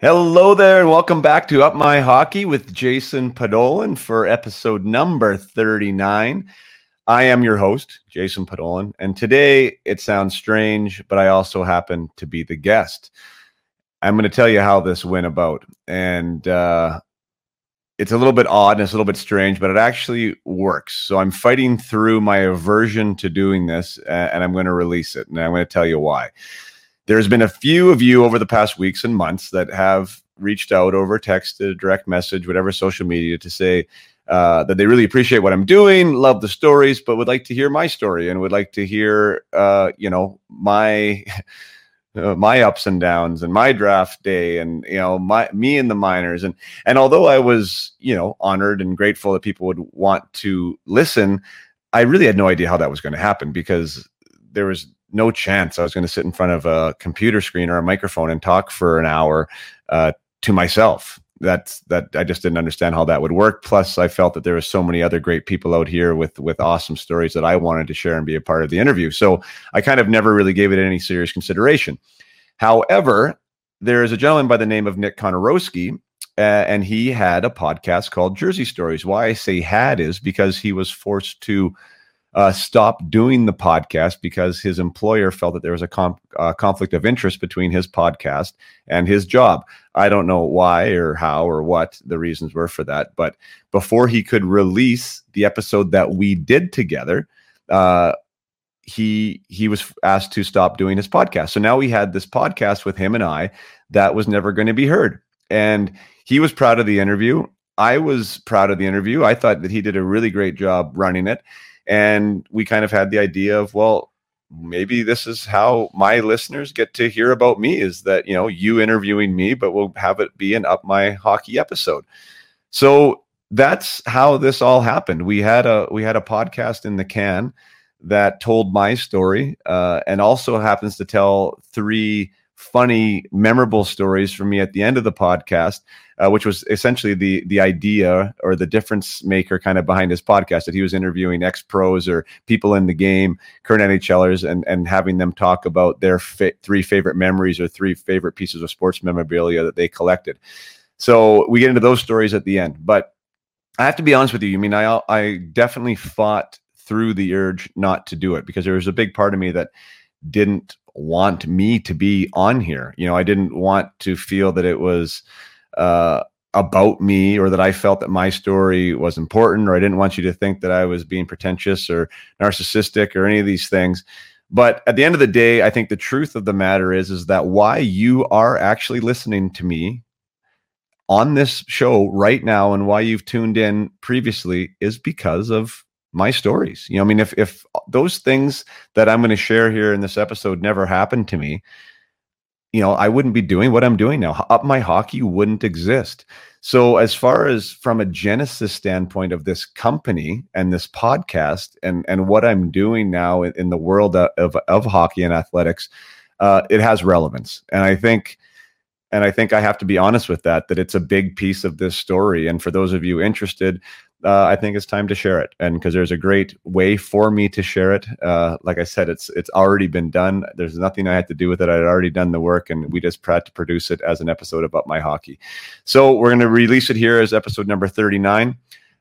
Hello there, and welcome back to Up My Hockey with Jason Podollan for episode number 39. I am your host, Jason Podollan, and today it sounds strange, but I also happen to be the guest. I'm going to tell you how this went about, and uh, it's a little bit odd and it's a little bit strange, but it actually works. So I'm fighting through my aversion to doing this, and I'm going to release it, and I'm going to tell you why. There's been a few of you over the past weeks and months that have reached out over text, a direct message, whatever social media to say uh, that they really appreciate what I'm doing, love the stories, but would like to hear my story and would like to hear, uh, you know, my. Uh, my ups and downs and my draft day and you know my me and the minors and and although I was you know honored and grateful that people would want to listen I really had no idea how that was going to happen because there was no chance I was going to sit in front of a computer screen or a microphone and talk for an hour uh, to myself. That's that I just didn't understand how that would work. Plus, I felt that there were so many other great people out here with with awesome stories that I wanted to share and be a part of the interview. So I kind of never really gave it any serious consideration. However, there is a gentleman by the name of Nick Konarowski, uh, and he had a podcast called Jersey Stories. Why I say had is because he was forced to uh, stopped doing the podcast because his employer felt that there was a uh, conflict of interest between his podcast and his job. I don't know why or how or what the reasons were for that, but before he could release the episode that we did together, uh, he he was asked to stop doing his podcast. So now we had this podcast with him and I that was never going to be heard, and he was proud of the interview. I was proud of the interview. I thought that he did a really great job running it and we kind of had the idea of, well, maybe this is how my listeners get to hear about me is that, you know, you interviewing me, but we'll have it be an Up My Hockey episode. So that's how this all happened. We had a we had a podcast in the can that told my story uh, and also happens to tell three funny, memorable stories for me at the end of the podcast, uh, which was essentially the the idea or the difference maker kind of behind his podcast that he was interviewing ex pros or people in the game, current NHLers, and and having them talk about their fi- three favorite memories or three favorite pieces of sports memorabilia that they collected. So we get into those stories at the end, but I have to be honest with you. I mean, I I definitely fought through the urge not to do it because there was a big part of me that didn't want me to be on here. You know, I didn't want to feel that it was uh, about me or that I felt that my story was important, or I didn't want you to think that I was being pretentious or narcissistic or any of these things. But at the end of the day, I think the truth of the matter is is that why you are actually listening to me on this show right now and why you've tuned in previously is because of my stories. You know, I mean, if if those things that I'm going to share here in this episode never happened to me, you know, I wouldn't be doing what I'm doing now. Up my hockey wouldn't exist. So, as far as from a genesis standpoint of this company and this podcast and and what I'm doing now in, in the world of of hockey and athletics, uh, it has relevance, and I think. And I think I have to be honest with that, that it's a big piece of this story. And for those of you interested, uh, I think it's time to share it. And because there's a great way for me to share it. Uh, like I said, it's it's already been done. There's nothing I had to do with it. I'd already done the work, and we just had to produce it as an episode about my hockey. So we're going to release it here as episode number 39.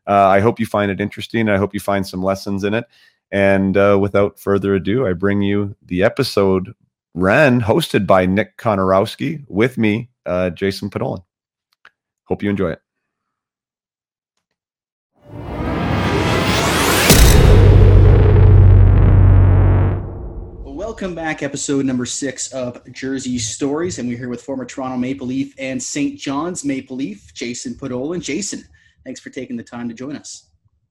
Uh, I hope you find it interesting. I hope you find some lessons in it. And uh, without further ado, I bring you the episode ran hosted by Nick Konarowski with me, uh, Jason Podollan. Hope you enjoy it. Welcome back, episode number six of Jersey Stories, and we're here with former Toronto Maple Leaf and St. John's Maple Leaf, Jason Podollan. Jason, thanks for taking the time to join us.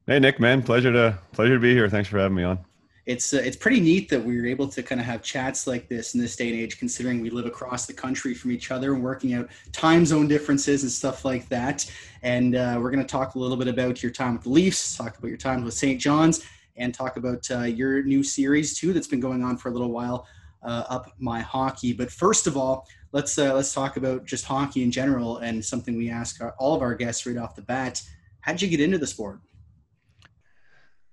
Hey, Nick, man, pleasure to pleasure to be here. Thanks for having me on. it's uh, it's pretty neat that we are able to kind of have chats like this in this day and age, considering we live across the country from each other and working out time zone differences and stuff like that. And uh, we're going to talk a little bit about your time with the Leafs, talk about your time with St. John's, and talk about uh, your new series too that's been going on for a little while. Uh, up my hockey, but first of all, let's uh, let's talk about just hockey in general and something we ask our, all of our guests right off the bat. How'd you get into the sport?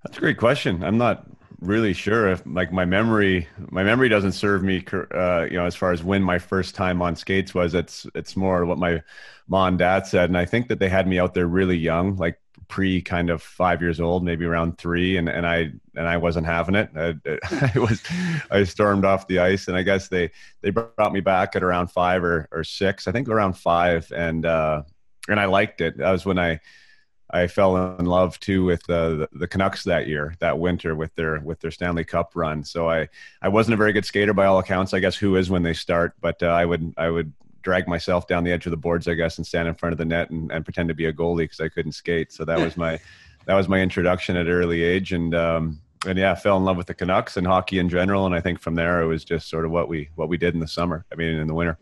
That's a great question. I'm not really sure if like my memory my memory doesn't serve me uh, you know as far as when my first time on skates was it's it's more what my mom and dad said and i think that they had me out there really young like pre kind of five years old maybe around three and, and i and i wasn't having it I, I was i stormed off the ice and i guess they they brought me back at around five or, or six i think around five and uh and i liked it that was when i I fell in love too with uh, the, the Canucks that year, that winter with their with their Stanley Cup run. So I I wasn't a very good skater by all accounts. I guess who is when they start, but uh, I would I would drag myself down the edge of the boards, I guess, and stand in front of the net and, and pretend to be a goalie because I couldn't skate. So that was my that was my introduction at early age, and um, and yeah, fell in love with the Canucks and hockey in general. And I think from there it was just sort of what we what we did in the summer. I mean, in the winter.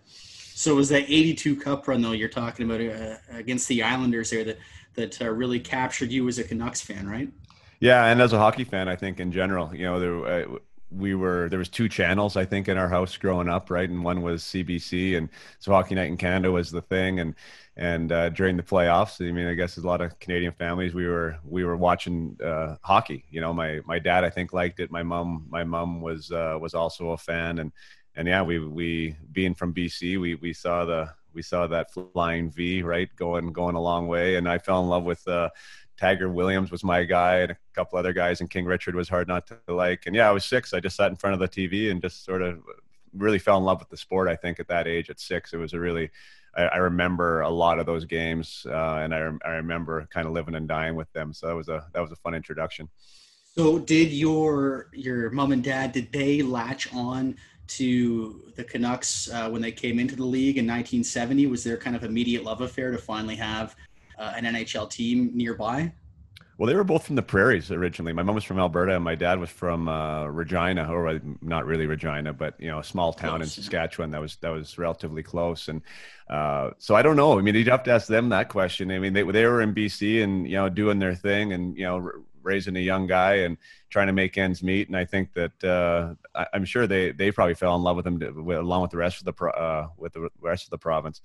So was that '82 Cup run though you're talking about uh, against the Islanders there that that uh, really captured you as a Canucks fan, right? Yeah, and as a hockey fan, I think in general, you know, there uh, we were there was two channels I think in our house growing up, right? And one was CBC, and so Hockey Night in Canada was the thing, and and uh, during the playoffs, I mean, I guess a lot of Canadian families we were we were watching uh, hockey. You know, my my dad I think liked it. My mom my mom was uh, was also a fan, and and yeah, we we being from BC, we we saw the we saw that flying V right going going a long way, and I fell in love with uh, Tiger Williams was my guy, and a couple other guys, and King Richard was hard not to like. And yeah, I was six. I just sat in front of the TV and just sort of really fell in love with the sport. I think at that age, at six, it was a really I, I remember a lot of those games, uh, and I, I remember kind of living and dying with them. So that was a that was a fun introduction. So did your your mom and dad did they latch on to the Canucks uh, when they came into the league in 1970? Was there kind of immediate love affair to finally have uh, an NHL team nearby? Well, they were both from the prairies originally. My mom was from Alberta, and my dad was from uh, Regina, or uh, not really Regina, but you know, a small town close, in Saskatchewan that was that was relatively close. And uh, so I don't know. I mean, you'd have to ask them that question. I mean, they they were in BC and you know doing their thing, and you know raising a young guy and trying to make ends meet. And I think that uh, I, am sure they they probably fell in love with him to, along with the rest of the pro, uh, with the rest of the province.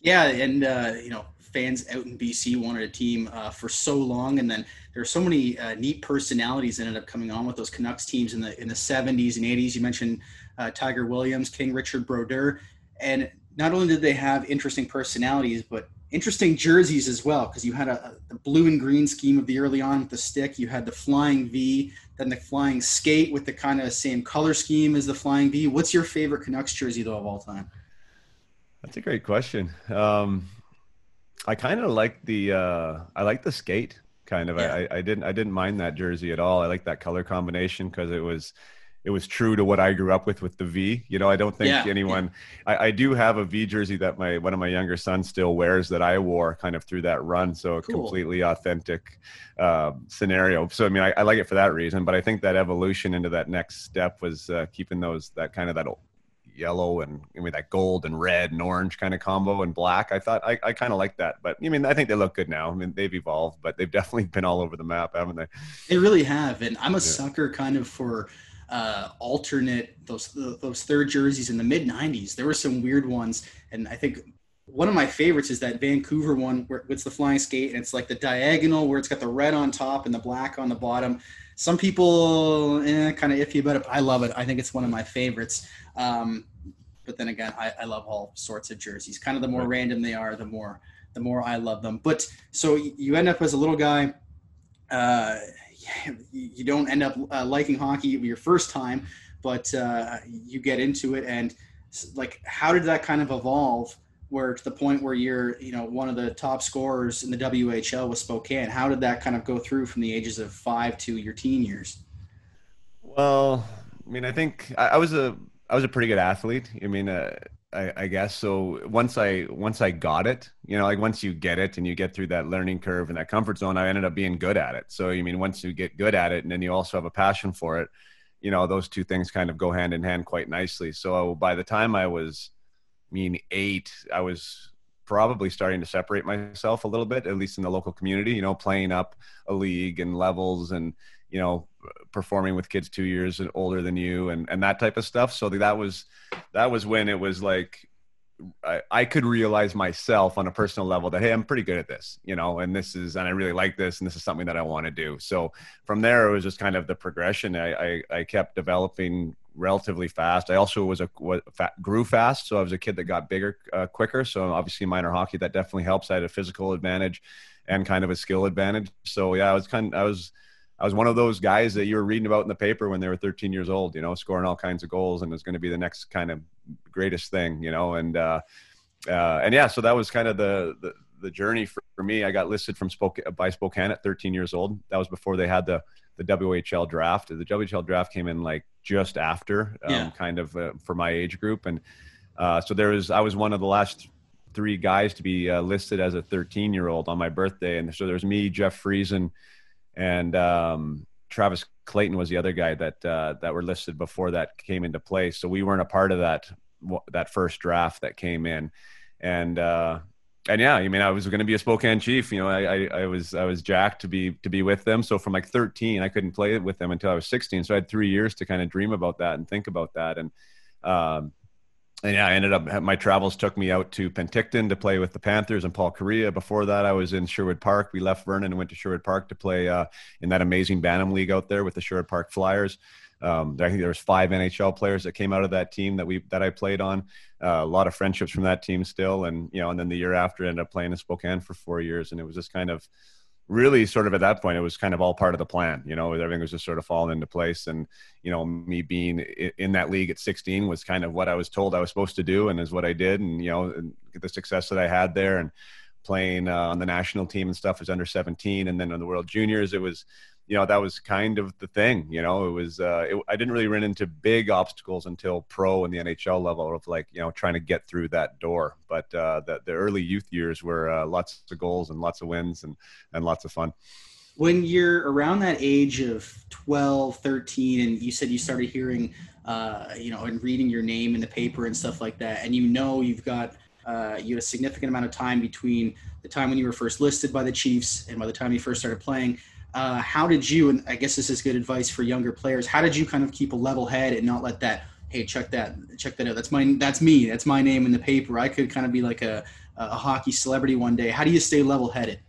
Yeah, and uh, you know, fans out in BC wanted a team uh, for so long, and then there are so many uh, neat personalities that ended up coming on with those Canucks teams in the in the 70s and 80s. You mentioned uh, Tiger Williams, King Richard Brodeur, and not only did they have interesting personalities, but interesting jerseys as well because you had a, a, blue and green scheme of the early on with the stick. You had the flying v then the flying skate with the kind of same color scheme as the flying v. What's your favorite canucks jersey though of all time? That's a great question. Um, i kind of like the uh, i like the skate kind of yeah. I, I didn't i didn't mind that jersey at all i like that color combination because it was it was true to what I grew up with with the V. You know, I don't think yeah, anyone. Yeah. I, I, do have a V jersey that my one of my younger sons still wears that I wore kind of through that run. So a completely authentic uh, scenario. So I mean, I, I, like it for that reason. But I think that evolution into that next step was uh, keeping those that kind of that yellow and I mean that gold and red and orange kind of combo and black. I thought I, I kind of like that, but I mean I think they look good now. I mean they've evolved, but they've definitely been all over the map, haven't they? They really have, and I'm a yeah. sucker kind of for uh, alternate those those third jerseys in the mid 90s. There were some weird ones, and I think one of my favorites is that Vancouver one where it's the flying skate and it's like the diagonal where it's got the red on top and the black on the bottom. Some people eh, kind of iffy about it, but I love it. I think it's one of my favorites. Um, but then again, I, I, love all sorts of jerseys. Kind of the more right. random they are, the more the more I love them. But so you end up as a little guy. Uh, you don't end up uh, liking hockey your first time, but uh, you get into it. And like, how did that kind of evolve? Where to the point where you're, you know, one of the top scorers in the WHL with Spokane. How did that kind of go through from the ages of five to your teen years? Well, I mean, I think I, I was a I was a pretty good athlete. I mean, uh, I, I, guess so. Once I once I got it, you know, like once you get it and you get through that learning curve and that comfort zone, I ended up being good at it. So you mean once you get good at it, and then you also have a passion for it, you know, those two things kind of go hand in hand quite nicely. So by the time I was, I mean, eight, I was probably starting to separate myself a little bit, at least in the local community. You know, playing up a league and levels and you know performing with kids two years and older than you and and that type of stuff so that was that was when it was like I, I could realize myself on a personal level that hey i'm pretty good at this you know and this is and i really like this and this is something that i want to do so from there it was just kind of the progression i i, I kept developing relatively fast. I also was a was, grew fast so i was a kid that got bigger uh, quicker. So obviously minor hockey that definitely helps. I had a physical advantage and kind of a skill advantage. So yeah i was kind i was I was one of those guys that you were reading about in the paper when they were 13 years old, you know, scoring all kinds of goals and was going to be the next kind of greatest thing, you know, and, uh, uh, and yeah, so that was kind of the, the, the journey for, for, me. I got listed from Spokane by Spokane at 13 years old. That was before they had the, the WHL draft. The WHL draft came in like just after, um, yeah. kind of uh, for my age group. And, uh, so there was, I was one of the last three guys to be uh, listed as a 13 year old on my birthday. And so there's me, Jeff Friesen, and um, Travis Clayton was the other guy that uh, that were listed before that came into play. So we weren't a part of that that first draft that came in, and uh, and yeah, I mean, I was going to be a Spokane Chief. You know, I, I, I was I was jacked to be to be with them. So from like 13, I couldn't play with them until I was 16. So I had three years to kind of dream about that and think about that. And um, and yeah, I ended up my travels took me out to Penticton to play with the Panthers and Paul Kariya. Before that, I was in Sherwood Park. We left Vernon and went to Sherwood Park to play uh, in that amazing Bantam League out there with the Sherwood Park Flyers. Um, I think there was five NHL players that came out of that team that we that I played on. Uh, a lot of friendships from that team still, and you know, and then the year after, ended up playing in Spokane for four years, and it was just kind of really sort of at that point it was kind of all part of the plan you know everything was just sort of falling into place. And you know me being in that league at 16 was kind of what i was told i was supposed to do and is what i did. And you know the success that i had there and playing uh, on the national team and stuff was under 17 and then on the world juniors it was you know that was kind of the thing you know it was uh, it, i didn't really run into big obstacles until pro and the nhl level of like you know trying to get through that door. But uh, the, the early youth years were uh, lots of goals and lots of wins and and lots of fun. When you're around that age of 12 13 and you said you started hearing uh, you know and reading your name in the paper and stuff like that and you know you've got uh, you had a significant amount of time between the time when you were first listed by the Chiefs and by the time you first started playing uh, how did you and i guess this is good advice for younger players how did you kind of keep a level head and not let that hey check that check that out. That's my that's me. That's my name in the paper. I could kind of be like a, a hockey celebrity one day. How do you stay level headed?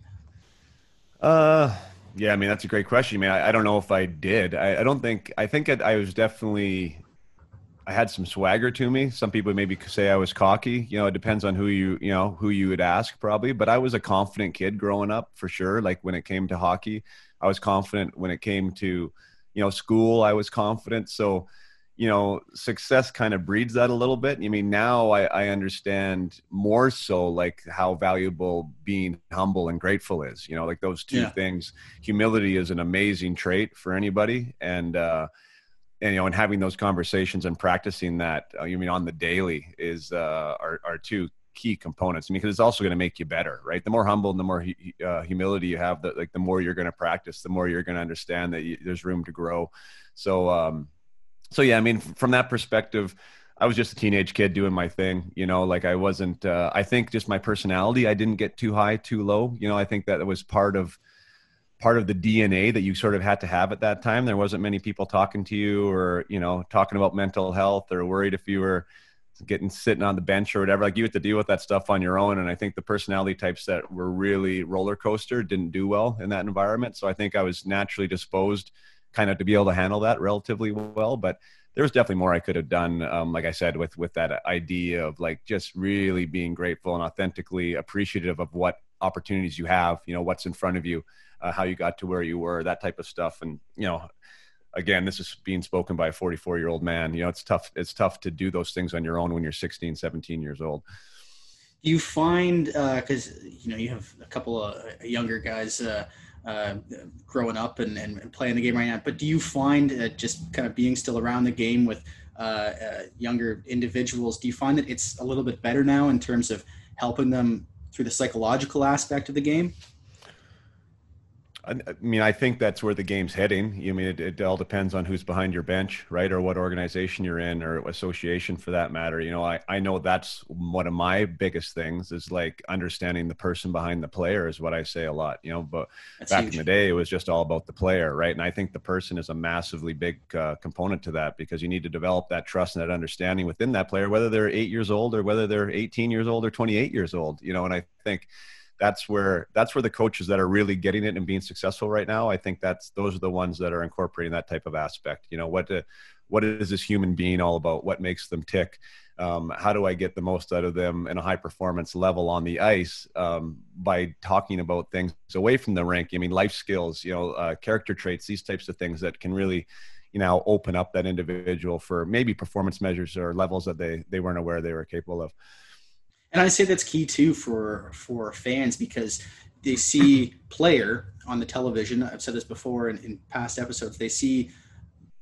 Uh yeah i mean that's a great question i mean i, I don't know if i did. I, I don't think i think i was definitely I had some swagger to me. Some people maybe say I was cocky. You know, it depends on who you you know who you would ask probably. But I was a confident kid growing up for sure. Like when it came to hockey, I was confident when it came to, you know, school. I was confident. So, you know, success kind of breeds that a little bit. I mean, now I, I understand more so like how valuable being humble and grateful is. You know, like those two yeah. things. Humility is an amazing trait for anybody, and uh, and you know, and having those conversations and practicing that, uh, you mean on the daily is uh, are are two key components. I mean, because it's also going to make you better, right? The more humble and the more uh, humility you have, the, like the more you're going to practice, the more you're going to understand that you, there's room to grow. So, um, so yeah, I mean, from that perspective, I was just a teenage kid doing my thing, you know, like I wasn't, uh, I think just my personality, I didn't get too high, too low. You know, I think that was part of, part of the DNA that you sort of had to have at that time. There wasn't many people talking to you or, you know, talking about mental health or worried if you were, getting sitting on the bench or whatever. Like you had to deal with that stuff on your own. And I think the personality types that were really roller coaster didn't do well in that environment. So I think I was naturally disposed kind of to be able to handle that relatively well. But there was definitely more I could have done. Um, like I said, with with that idea of like just really being grateful and authentically appreciative of what opportunities you have. You know, what's in front of you, uh, how you got to where you were, that type of stuff. And you know, again, this is being spoken by a 44 year old man. You know, it's tough. It's tough to do those things on your own when you're 16, 17 years old. Do you find, because, uh, you know, you have a couple of younger guys uh, uh, growing up and, and, playing the game right now, but do you find uh, just kind of being still around the game with uh, uh, younger individuals. Do you find that it's a little bit better now in terms of helping them through the psychological aspect of the game? I mean, I think that's where the game's heading. I mean, it, it, all depends on who's behind your bench, right, or what organization you're in, or association for that matter. You know, I, I know that's one of my biggest things is like understanding the person behind the player is what I say a lot. You know, but that's back huge. in the day, it was just all about the player, right? And I think the person is a massively big uh, component to that because you need to develop that trust and that understanding within that player, whether they're eight years old or whether they're 18 years old or 28 years old. You know, and I think that's where that's where the coaches that are really getting it and being successful right now i think that's those are the ones that are incorporating that type of aspect. You know what uh, what is this human being all about? What makes them tick? Um, how do i get the most out of them in a high performance level on the ice um, by talking about things away from the rink? I mean life skills you know uh, character traits these types of things that can really you know open up that individual for maybe performance measures or levels that they they weren't aware they were capable of and I say that's key too for for fans because they see player on the television. I've said this before in, in past episodes. They see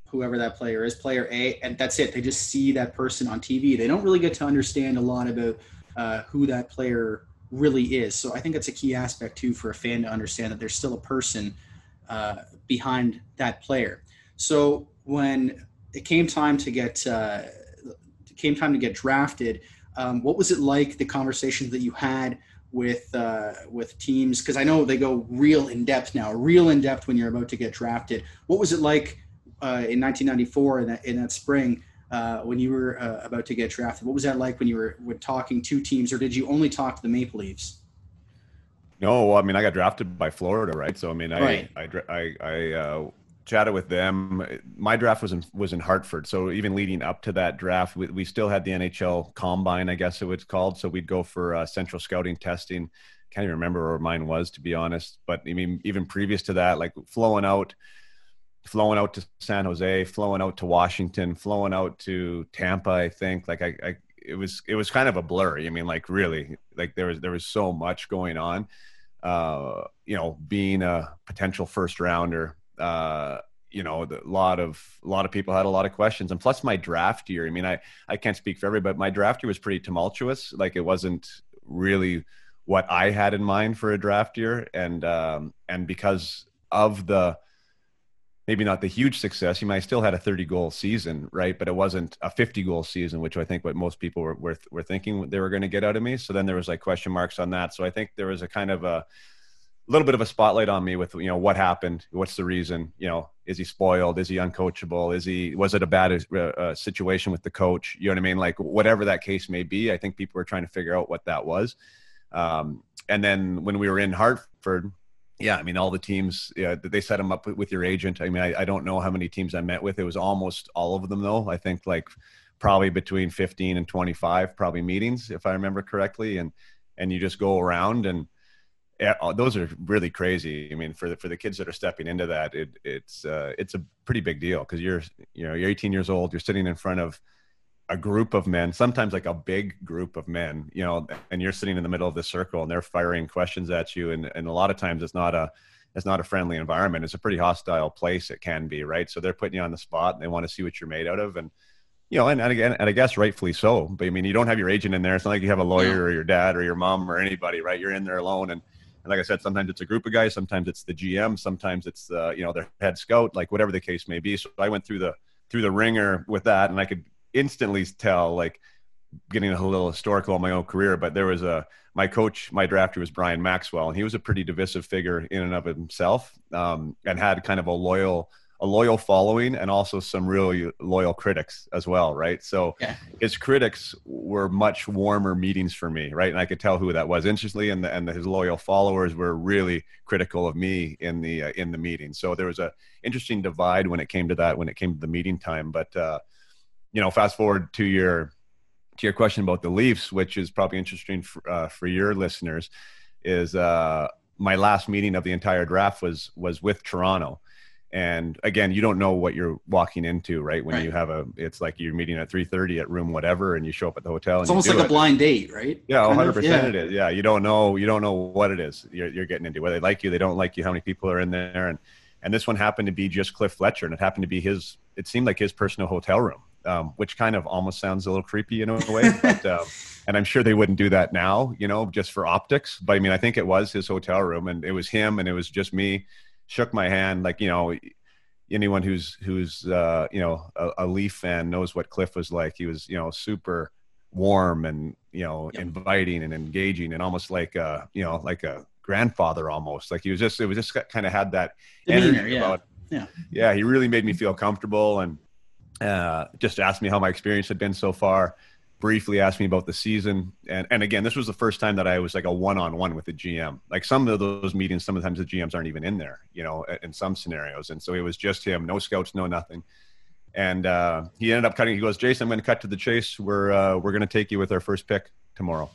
whoever that player is, player A, and that's it. They just see that person on TV. They don't really get to understand a lot about uh, who that player really is. So I think that's a key aspect too for a fan to understand that there's still a person uh, behind that player. So when it came time to get uh, came time to get drafted, um, what was it like the conversations that you had with uh, with teams? Because I know they go real in depth now, real in depth when you're about to get drafted. What was it like uh, in 1994 in that in that spring uh, when you were uh, about to get drafted? What was that like when you were, were talking to teams, or did you only talk to the Maple Leafs? No, I mean I got drafted by Florida, right? So I mean I right. I I, I uh, chatted with them. My draft was in was in Hartford, so even leading up to that draft, we, we still had the NHL Combine, I guess it was called. So we'd go for uh, central scouting testing. Can't even remember where mine was, to be honest. But I mean, even previous to that, like flowing out, flowing out to San Jose, flowing out to Washington, flowing out to Tampa. I think like I, I it was it was kind of a blur. I mean, like really, like there was there was so much going on. Uh, you know, being a potential first rounder, uh, you know, a lot of a lot of people had a lot of questions, and plus my draft year. I mean, I I can't speak for everybody, but my draft year was pretty tumultuous. Like it wasn't really what I had in mind for a draft year, and um, and because of the maybe not the huge success. You might still had a 30 goal season, right? But it wasn't a 50 goal season, which I think what most people were were, were thinking they were going to get out of me. So then there was like question marks on that. So I think there was a kind of a a little bit of a spotlight on me with you know what happened what's the reason you know is he spoiled is he uncoachable is he was it a bad uh, uh, situation with the coach you know what i mean? Like whatever that case may be i think people were trying to figure out what that was. Um, and then when we were in hartford yeah i mean all the teams yeah, they set them up with your agent. I mean I, I don't know how many teams i met with. It was almost all of them though. I think like probably between 15 and 25 probably meetings if i remember correctly. And and you just go around and those are really crazy. I mean, for the, for the kids that are stepping into that, it, it's uh, it's a pretty big deal because you're you know you're 18 years old, you're sitting in front of a group of men, sometimes like a big group of men, you know, and you're sitting in the middle of the circle and they're firing questions at you, and and a lot of times it's not a it's not a friendly environment. It's a pretty hostile place. It can be right. So they're putting you on the spot and they want to see what you're made out of and you know, and, and again, and I guess rightfully so. But I mean, you don't have your agent in there. It's not like you have a lawyer or your dad or your mom or anybody, right? You're in there alone, and and like I said, sometimes it's a group of guys, sometimes it's the GM, sometimes it's the you know their head scout, like whatever the case may be. So I went through the through the ringer with that, and I could instantly tell like getting a little historical on my own career, but there was a my coach, my drafter was Bryan Maxwell, and he was a pretty divisive figure in and of himself, um, and had kind of a loyal a loyal following and also some really loyal critics as well, right? So yeah. his critics were much warmer meetings for me, right? And I could tell who that was Interestingly, and the, and the, his loyal followers were really critical of me in the uh, in the meeting. So there was a interesting divide when it came to that when it came to the meeting time. But uh, you know, fast forward to your to your question about the Leafs, which is probably interesting for, uh, for your listeners, is uh, my last meeting of the entire draft was was with Toronto and again you don't know what you're walking into right when right. you have a it's like you're meeting at 3.30 at room whatever and you show up at the hotel it's almost like it. a blind date right yeah 100% yeah. it is yeah you don't know you don't know what it is you're, you're getting into whether they like you they don't like you how many people are in there and and this one happened to be just cliff fletcher and it happened to be his it seemed like his personal hotel room um, which kind of almost sounds a little creepy in a way. But, um, and I'm sure they wouldn't do that now, you know, just for optics. But I mean, I think it was his hotel room, and it was him, and it was just me. Shook my hand, like you know, anyone who's who's uh, you know a, a Leaf fan knows what Cliff was like. He was you know super warm and you know yep. inviting and engaging and almost like a you know like a grandfather almost like he was just it was just kind of had that Demeanor, energy yeah. about yeah yeah he really made me feel comfortable and uh, just asked me how my experience had been so far briefly asked me about the season and and again this was the first time that i was like a one-on-one with the gm like some of those meetings sometimes the gms aren't even in there you know in some scenarios and so it was just him no scouts no nothing and uh, he ended up cutting. He goes, Jason, I'm going to cut to the chase. We're uh, we're going to take you with our first pick tomorrow.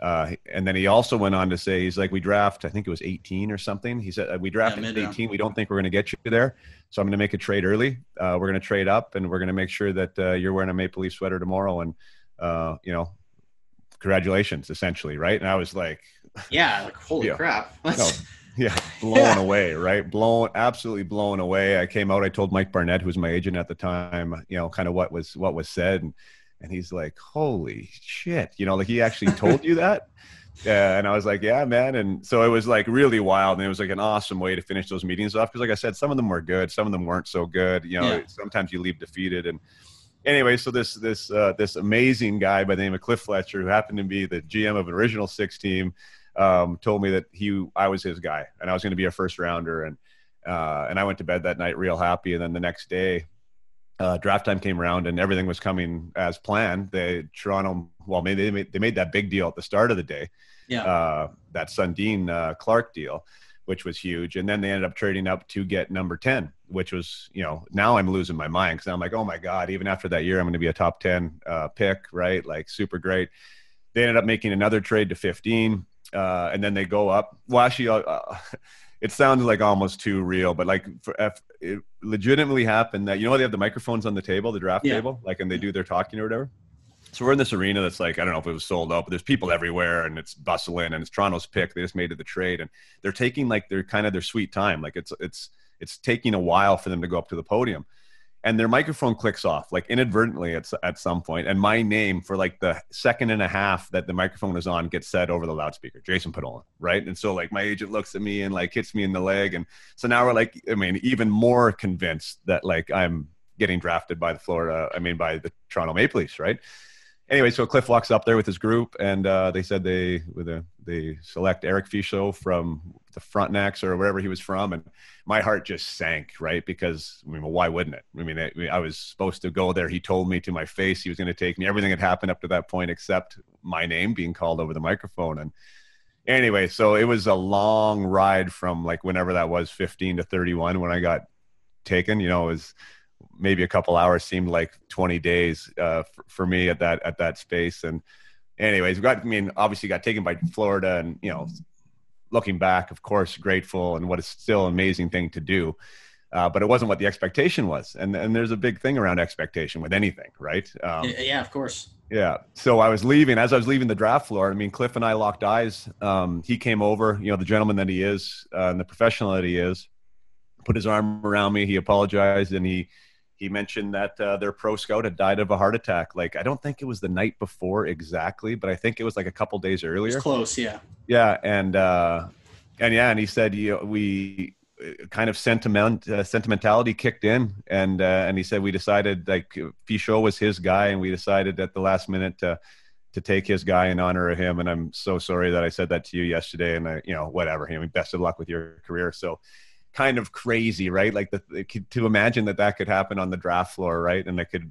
Uh, and then he also went on to say, he's like, we draft, I think it was 18 or something. He said, we drafted yeah, 18. We don't think we're going to get you there. So I'm going to make a trade early. Uh, we're going to trade up and we're going to make sure that uh, you're wearing a Maple Leaf sweater tomorrow. And, uh, you know, congratulations, essentially. Right. And I was like, yeah, like, holy yeah. crap. no, yeah, blown yeah. away, right? Blown, absolutely blown away. I came out. I told Mike Barnett, who was my agent at the time, you know, kind of what was what was said, and, and he's like, "Holy shit!" You know, like he actually told you that. Yeah, and I was like, "Yeah, man." And so it was like really wild, and it was like an awesome way to finish those meetings off. Because, like I said, some of them were good, some of them weren't so good. You know, yeah. sometimes you leave defeated, and anyway, so this this uh, this amazing guy by the name of Cliff Fletcher, who happened to be the GM of an original six team um, told me that he I was his guy and I was going to be a first rounder and uh, and I went to bed that night real happy and then the next day uh, draft time came around and everything was coming as planned. They Toronto well maybe they made, they made that big deal at the start of the day. Yeah. Uh, that Sundin uh, Clark deal which was huge. And then they ended up trading up to get number 10, which was, you know, now I'm losing my mind because I'm like, oh my God, even after that year, I'm going to be a top 10 uh, pick, right? Like super great. They ended up making another trade to 15 uh, and then they go up. Well, actually, uh, uh it sounds like almost too real, but like for F, it legitimately happened that you know they have the microphones on the table, the draft yeah. table, like, and they do their talking or whatever. So we're in this arena that's like I don't know if it was sold out, but there's people everywhere and it's bustling and it's Toronto's pick. They just made it the trade and they're taking like their kind of their sweet time. Like it's it's it's taking a while for them to go up to the podium. And their microphone clicks off like inadvertently at, at some point. And my name for like the second and a half that the microphone is on gets said over the loudspeaker jason Podollan, right? And so like my agent looks at me and like hits me in the leg. And so now we're like i mean even more convinced that like i'm getting drafted by the florida i mean by the toronto maple leafs right? Anyway so cliff walks up there with his group and uh, they said they with a they select eric Fichaud from the Frontenacs or wherever he was from, and my heart just sank, right? Because I mean, why wouldn't it? I mean, I, I was supposed to go there. He told me to my face he was going to take me. Everything had happened up to that point except my name being called over the microphone. And anyway, so it was a long ride from like whenever that was, 15 to 31, when I got taken. You know, it was maybe a couple hours seemed like 20 days uh, for, for me at that at that space and anyways, we got, I mean, obviously got taken by Florida and, you know, looking back, of course, grateful and what is still an amazing thing to do. Uh, but it wasn't what the expectation was, and and there's a big thing around expectation with anything, right? Um, yeah, of course. Yeah. So I was leaving as I was leaving the draft floor. I mean, Cliff and I locked eyes. Um, he came over, you know, the gentleman that he is uh, and the professional that he is, put his arm around me. He apologized and he he mentioned that uh, their pro scout had died of a heart attack. Like I don't think it was the night before exactly, but I think it was like a couple days earlier. close, yeah. Yeah, and uh, and yeah, and he said you know, we uh, kind of sentiment uh, sentimentality kicked in, and uh, and he said we decided like Fichaud was his guy, and we decided at the last minute to to take his guy in honor of him. And I'm so sorry that I said that to you yesterday, and I you know whatever. I mean, best of luck with your career. So kind of crazy, right? Like the, to imagine that that could happen on the draft floor, right? And that could,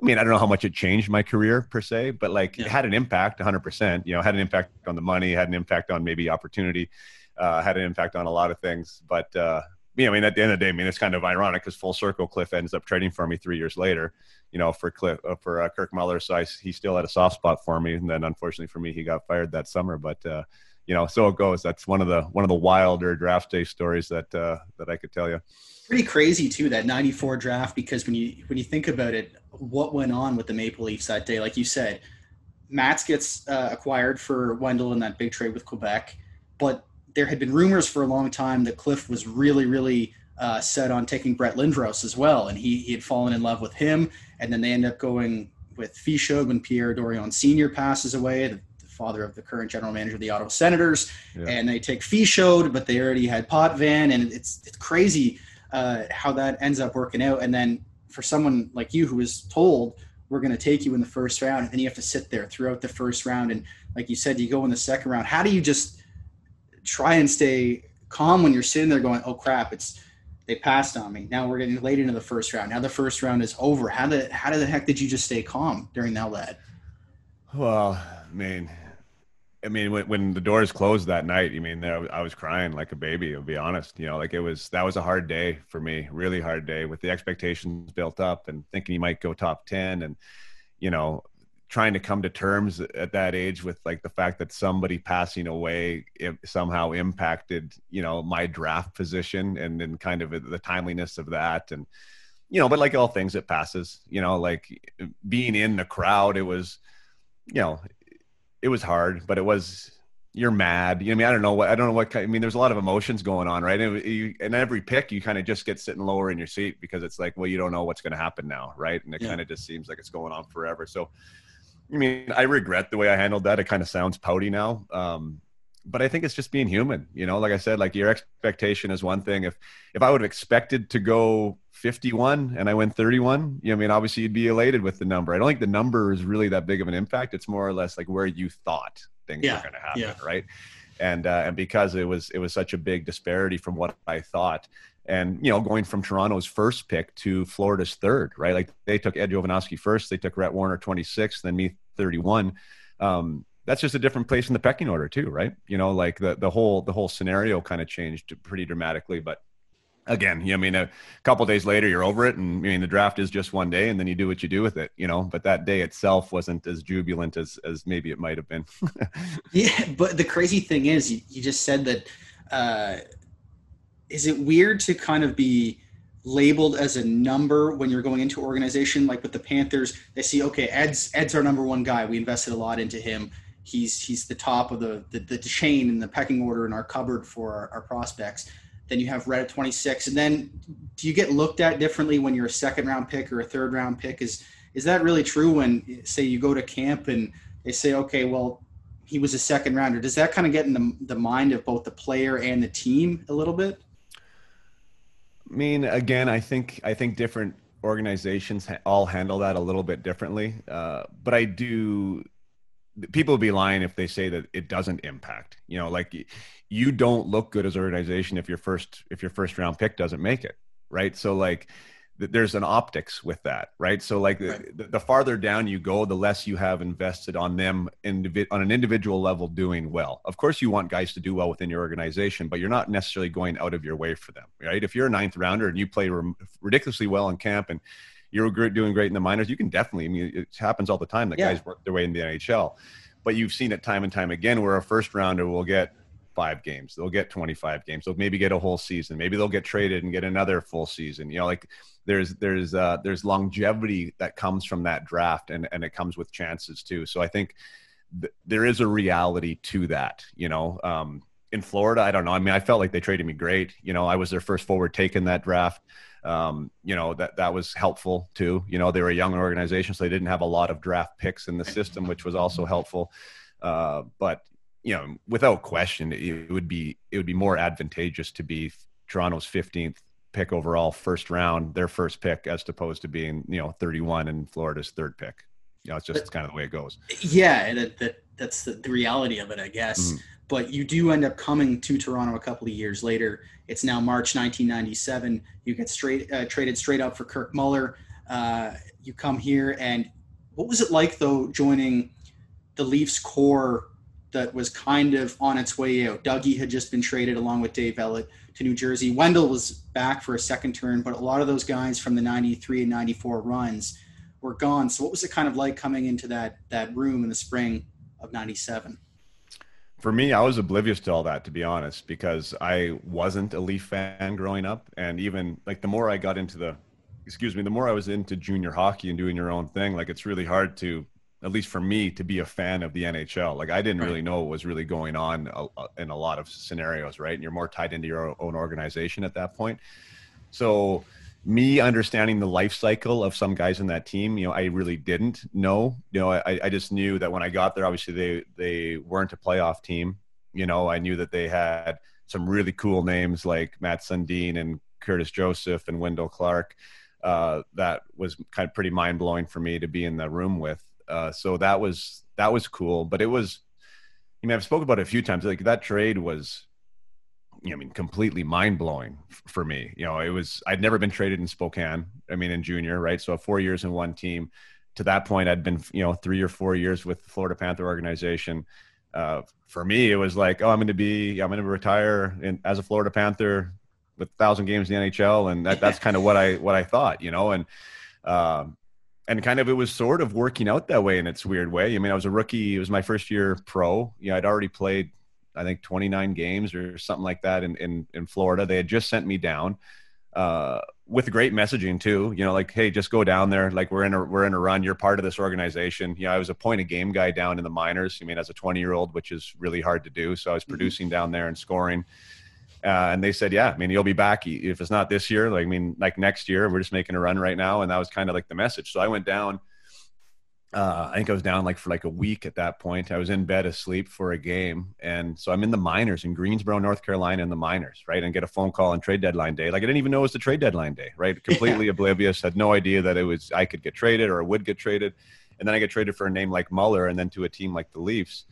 I mean, I don't know how much it changed my career per se, but like yeah. it had an impact 100%. You know, had an impact on the money, had an impact on maybe opportunity, uh, had an impact on a lot of things. But, uh, you know, I mean, at the end of the day, I mean, it's kind of ironic because full circle, Cliff ends up trading for me three years later, you know, for Cliff, uh, for uh, Kirk Muller. So I, he still had a soft spot for me. And then unfortunately for me, he got fired that summer. But, uh, you know, so it goes. That's one of the one of the wilder draft day stories that uh, that I could tell you. Pretty crazy too that '94 draft because when you when you think about it, what went on with the Maple Leafs that day? Like you said, Mats gets uh, acquired for Wendell in that big trade with Quebec, but there had been rumors for a long time that Cliff was really, really uh, set on taking Brett Lindros as well, and he he had fallen in love with him, and then they end up going with Fichaud when Pierre Dorion Senior passes away, the, father of the current general manager of the Ottawa Senators, yeah. and they take Fichaud, but they already had Potvin, and it's it's crazy uh, how that ends up working out, and then for someone like you who was told we're going to take you in the first round and then you have to sit there throughout the first round and like you said you go in the second round how do you just try and stay calm when you're sitting there going oh crap it's they passed on me. Now we're getting late into the first round. Now the first round is over. How the how the heck did you just stay calm during that lead? Well i mean I mean, when, when the doors closed that night, you mean, I was crying like a baby. To be honest, you know, like it was that was a hard day for me, really hard day with the expectations built up and thinking you might go top ten, and you know, trying to come to terms at that age with like the fact that somebody passing away somehow impacted, you know, my draft position and then kind of the timeliness of that, and you know, but like all things, it passes. You know, like being in the crowd, it was, you know it was hard, but it was you're mad. You know, I mean, I don't know what I don't know what. I mean, there's a lot of emotions going on, right? And, you, and every pick, you kind of just get sitting lower in your seat because it's like, well, you don't know what's going to happen now, right? And it yeah. kind of just seems like it's going on forever. So, I mean, I regret the way I handled that. It kind of sounds pouty now, um, but I think it's just being human. You know, like I said, like your expectation is one thing. If if I would have expected to go 51 and I win 31, you know, I mean, obviously you'd be elated with the number. I don't think the number is really that big of an impact. It's more or less like where you thought things yeah. were going to happen, yeah. right? And uh, and because it was it was such a big disparity from what I thought, and you know, going from Toronto's first pick to Florida's third, right? Like they took Ed Jovanovski first, they took Rhett Warrener 26, then me 31. Um, that's just a different place in the pecking order too, right? You know, like the the whole the whole scenario kind of changed pretty dramatically, but again, I mean, a couple days later, you're over it, and I mean, the draft is just one day, and then you do what you do with it, you know. But that day itself wasn't as jubilant as as maybe it might have been. yeah, but the crazy thing is, you, you just said that. Uh, is it weird to kind of be labeled as a number when you're going into organization like with the Panthers? They see, okay, Ed's Ed's our number one guy. We invested a lot into him. He's he's the top of the the, the chain in the pecking order in our cupboard for our, our prospects then you have Rhett at 26. And then do you get looked at differently when you're a second round pick or a third round pick? Is is that really true when say you go to camp and they say, okay, well, he was a second rounder. Does that kind of get in the, the mind of both the player and the team a little bit? I mean, again, I think I think different organizations all handle that a little bit differently. Uh, but I do. People would be lying if they say that it doesn't impact. You know, like you don't look good as an organization if your first if your first round pick doesn't make it right so like there's an optics with that right so like right. The, the, farther down you go the less you have invested on them indivi- on an individual level doing well of course you want guys to do well within your organization but you're not necessarily going out of your way for them right if you're a ninth rounder and you play ridiculously well in camp and you're doing great in the minors you can definitely i mean it happens all the time that yeah. guys work their way in the nhl but you've seen it time and time again where a first rounder will get five games. They'll get 25 games. They'll maybe get a whole season. Maybe they'll get traded and get another full season. You know, like there's there's uh, there's longevity that comes from that draft, and and it comes with chances too. So I think th- there is a reality to that. You know, um, in Florida, I don't know. I mean, I felt like they traded me great. You know, I was their first forward taken that draft. Um, you know that that was helpful too. You know, they were a young organization, so they didn't have a lot of draft picks in the system, which was also helpful. Uh, but you know, without question, it would be it would be more advantageous to be Toronto's 15th pick overall, first round, their first pick, as opposed to being you know 31 and Florida's third pick. You know, it's just but, kind of the way it goes. Yeah, that, that that's the, the reality of it, I guess. Mm-hmm. But you do end up coming to Toronto a couple of years later. It's now March 1997. You get straight uh, traded straight up for Kirk Muller. Uh, you come here, and what was it like though joining the Leafs core that was kind of on its way out. Dougie had just been traded along with Dave Ellett to New Jersey. Wendell was back for a second turn, but a lot of those guys from the 93 and 94 runs were gone. So what was it kind of like coming into that that room in the spring of 97? For me, I was oblivious to all that, to be honest, because I wasn't a Leaf fan growing up. And even like the more I got into the, excuse me, the more I was into junior hockey and doing your own thing, like it's really hard to at least for me to be a fan of the NHL. Like I didn't right. really know what was really going on uh, uh, in a lot of scenarios, right? And you're more tied into your own organization at that point. So me understanding the life cycle of some guys in that team, you know, I really didn't know. You know, I, I just knew that when I got there, obviously they they weren't a playoff team. You know, I knew that they had some really cool names like Matt Sundin and Curtis Joseph and Wendell Clark. Uh, that was kind of pretty mind blowing for me to be in the room with. Uh, so that was that was cool. But it was, I mean, I've spoken about it a few times. Like that trade was, I mean, completely mind blowing for me. You know, it was I'd never been traded in Spokane. I mean, in junior, right? So four years in one team. To that point, I'd been you know three or four years with the Florida Panther organization. Uh, for me, it was like, oh, I'm going to be, I'm going to retire in, as a Florida Panther with thousand games in the NHL, and that, that's kind of what I what I thought, you know, and um, and kind of it was sort of working out that way in its weird way. I mean, I was a rookie; it was my first year pro. You know, I'd already played, I think, 29 games or something like that in in, in Florida. They had just sent me down. Uh, with great messaging too, you know, like, hey, just go down there. Like we're in a we're in a run. You're part of this organization. You know, I was a point of game guy down in the minors. I mean, as a 20 year old, which is really hard to do. So I was mm-hmm. producing mm-hmm. down there and scoring. Uh, and they said, yeah, I mean, you'll be back if it's not this year. Like, I mean, like next year, we're just making a run right now, and that was kind of like the message. So I went down. Uh, I think I was down like for like a week at that point. I was in bed asleep for a game, and so I'm in the minors in Greensboro, North Carolina, in the minors, right? And get a phone call on trade deadline day. Like I didn't even know it was the trade deadline day, right? Completely yeah. oblivious. Had no idea that it was I could get traded or would get traded, and then I get traded for a name like Muller, and then to a team like the Leafs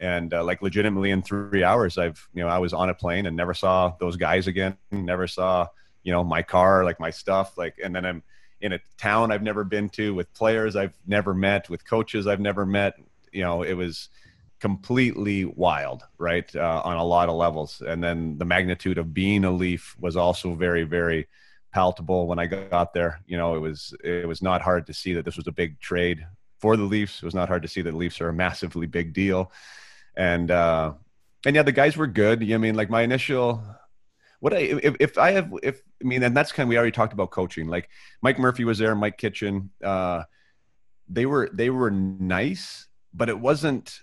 and uh, like legitimately in three hours i've you know i was on a plane and never saw those guys again never saw you know my car like my stuff like and then i'm in a town i've never been to with players i've never met with coaches i've never met you know it was completely wild right uh, on a lot of levels. And then the magnitude of being a leaf was also very very palpable when i got there. You know it was it was not hard to see that this was a big trade for the leafs. It was not hard to see that the leafs are a massively big deal. And uh, and yeah, the guys were good. I mean, like my initial what I if, if I have if I mean, and that's kind of we already talked about coaching. Like Mike Murphy was there, Mike Kitchen. Uh, they were they were nice, but it wasn't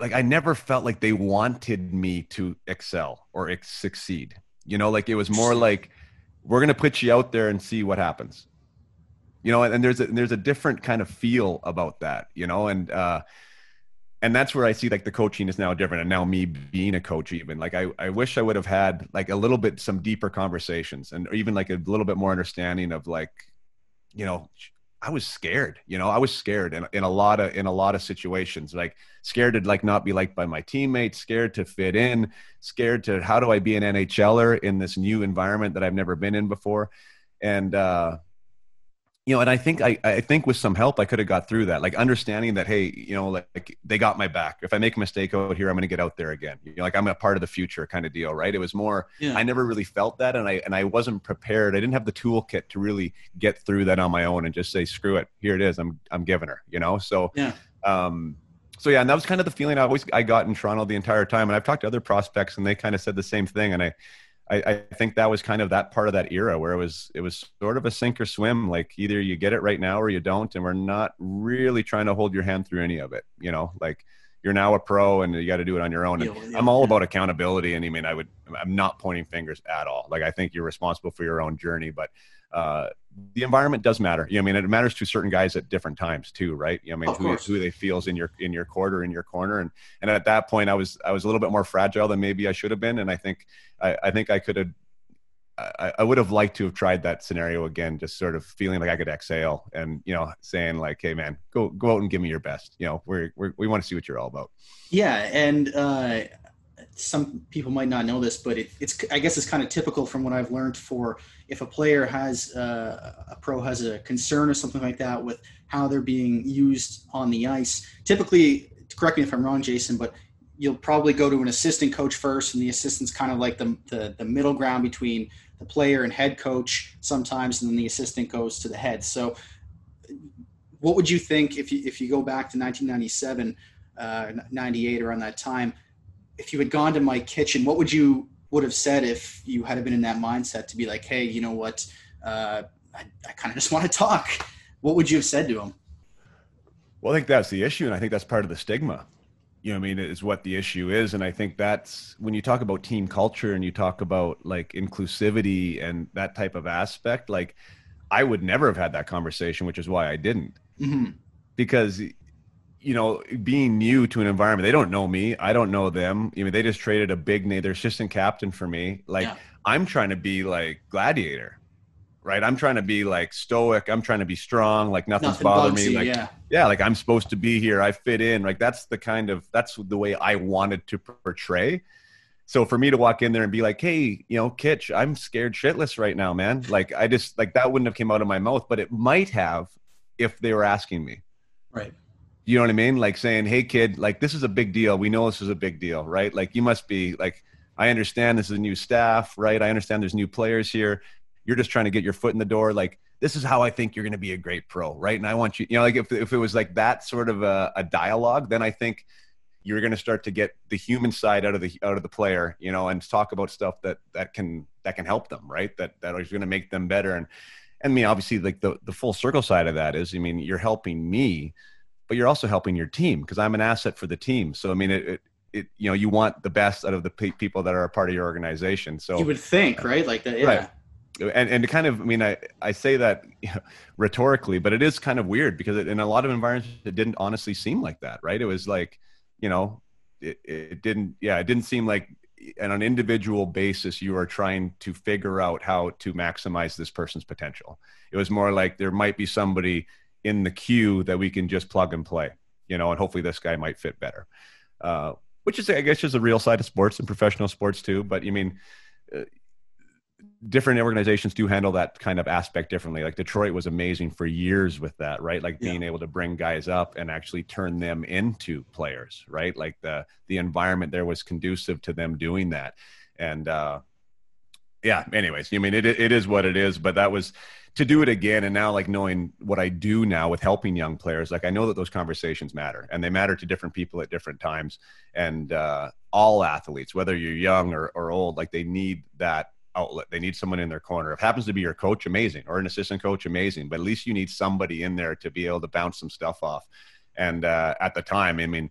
like I never felt like they wanted me to excel or ex- succeed. You know, like it was more like we're gonna put you out there and see what happens. You know, and, and there's a there's a different kind of feel about that. You know, and uh, and that's where I see like the coaching is now different. And now me being a coach, even like I, I wish I would have had like a little bit some deeper conversations and even like a little bit more understanding of like, you know, I was scared, you know, I was scared in, in a lot of, in a lot of situations, like scared to like not be liked by my teammates, scared to fit in, scared to, how do I be an NHLer in this new environment that I've never been in before? And, uh, you know, and I think I, I think with some help I could have got through that. Like understanding that, hey, you know, like they got my back. If I make a mistake out here, I'm going to get out there again. You know, like I'm a part of the future kind of deal, right? It was more. Yeah. I never really felt that, and I and I wasn't prepared. I didn't have the toolkit to really get through that on my own and just say, screw it, here it is. I'm I'm giving her. You know, so yeah. Um, so yeah, and that was kind of the feeling I always I got in Toronto the entire time. And I've talked to other prospects, and they kind of said the same thing. And I I, I, think that was kind of that part of that era where it was it was sort of a sink or swim. Like either you get it right now or you don't, and we're not really trying to hold your hand through any of it. You know, like you're now a pro and you got to do it on your own. And yeah, yeah, I'm all yeah. about accountability. And I mean, I would I'm not pointing fingers at all. Like I think you're responsible for your own journey, but uh, the environment does matter. You know, I mean, it matters to certain guys at different times too, right? You know, I mean, who, who, they feels in your in your court or in your corner, and and at that point, I was I was a little bit more fragile than maybe I should have been, and I think I, I think I could have. I, I would have liked to have tried that scenario again, just sort of feeling like I could exhale and you know saying like, "Hey, man, go go out and give me your best." You know, we're, we're we want to see what you're all about. Yeah, and uh, some people might not know this, but it, it's I guess it's kind of typical from what I've learned for if a player has uh, a pro has a concern or something like that with how they're being used on the ice. Typically, correct me if I'm wrong, Jason, but you'll probably go to an assistant coach first, and the assistant's kind of like the, the, the middle ground between the player and head coach sometimes, and then the assistant goes to the head. So, what would you think if you if you go back to 1997, uh, 98 around that time? If you had gone to Mike Kitchen, what would you would have said if you had been in that mindset to be like, hey, you know what, uh, I, I kind of just want to talk. What would you have said to him? Well, I think that's the issue, and I think that's part of the stigma. you know, I mean, is what the issue is. And I think that's when you talk about team culture and you talk about like inclusivity and that type of aspect, like I would never have had that conversation, which is why I didn't. Mm-hmm. Because you know, being new to an environment, they don't know me. I don't know them. I mean, they just traded a big name, their assistant captain for me. Like, yeah. I'm trying to be like gladiator, right? I'm trying to be like stoic. I'm trying to be strong. Like nothing's Nothing bothering me. like, yeah. yeah, like I'm supposed to be here. I fit in. Like that's the kind of that's the way I wanted to portray. So for me to walk in there and be like, "Hey, you know, Kitch, I'm scared shitless right now, man." Like I just like that wouldn't have came out of my mouth, but it might have if they were asking me. Right. You know what I mean? Like saying, "Hey, kid, like this is a big deal. We know this is a big deal, right? Like you must be like, I understand this is a new staff, right? I understand there's new players here. You're just trying to get your foot in the door. Like this is how I think you're going to be a great pro, right? And I want you, you know, like if if it was like that sort of a, a dialogue, then I think you're going to start to get the human side out of the out of the player, you know, and talk about stuff that that can that can help them, right? That that is going to make them better. And and mean, obviously, like the the full circle side of that is, I mean, you're helping me but you're also helping your team because I'm an asset for the team. So I mean, it, it, it, you know, you want the best out of the pe- people that are a part of your organization. So you would think, right? Like that, yeah. Right. And and kind of, I mean, I I say that you know, rhetorically, but it is kind of weird because it, in a lot of environments, it didn't honestly seem like that, right? It was like, you know, it, it didn't, yeah, it didn't seem like on an individual basis you are trying to figure out how to maximize this person's potential. It was more like there might be somebody in the queue that we can just plug and play, you know, and hopefully this guy might fit better. Uh, which is, I guess, just a real side of sports and professional sports too. But you mean, uh, different organizations do handle that kind of aspect differently. Like Detroit was amazing for years with that, right? Like being yeah. able to bring guys up and actually turn them into players, right? Like the the environment there was conducive to them doing that, and uh, yeah. Anyways, you I mean it it is what it is, but that was to do it again and now like knowing what i do now with helping young players like i know that those conversations matter and they matter to different people at different times and uh, all athletes whether you're young or, or old like they need that outlet they need someone in their corner if happens to be your coach amazing or an assistant coach amazing but at least you need somebody in there to be able to bounce some stuff off and uh, at the time i mean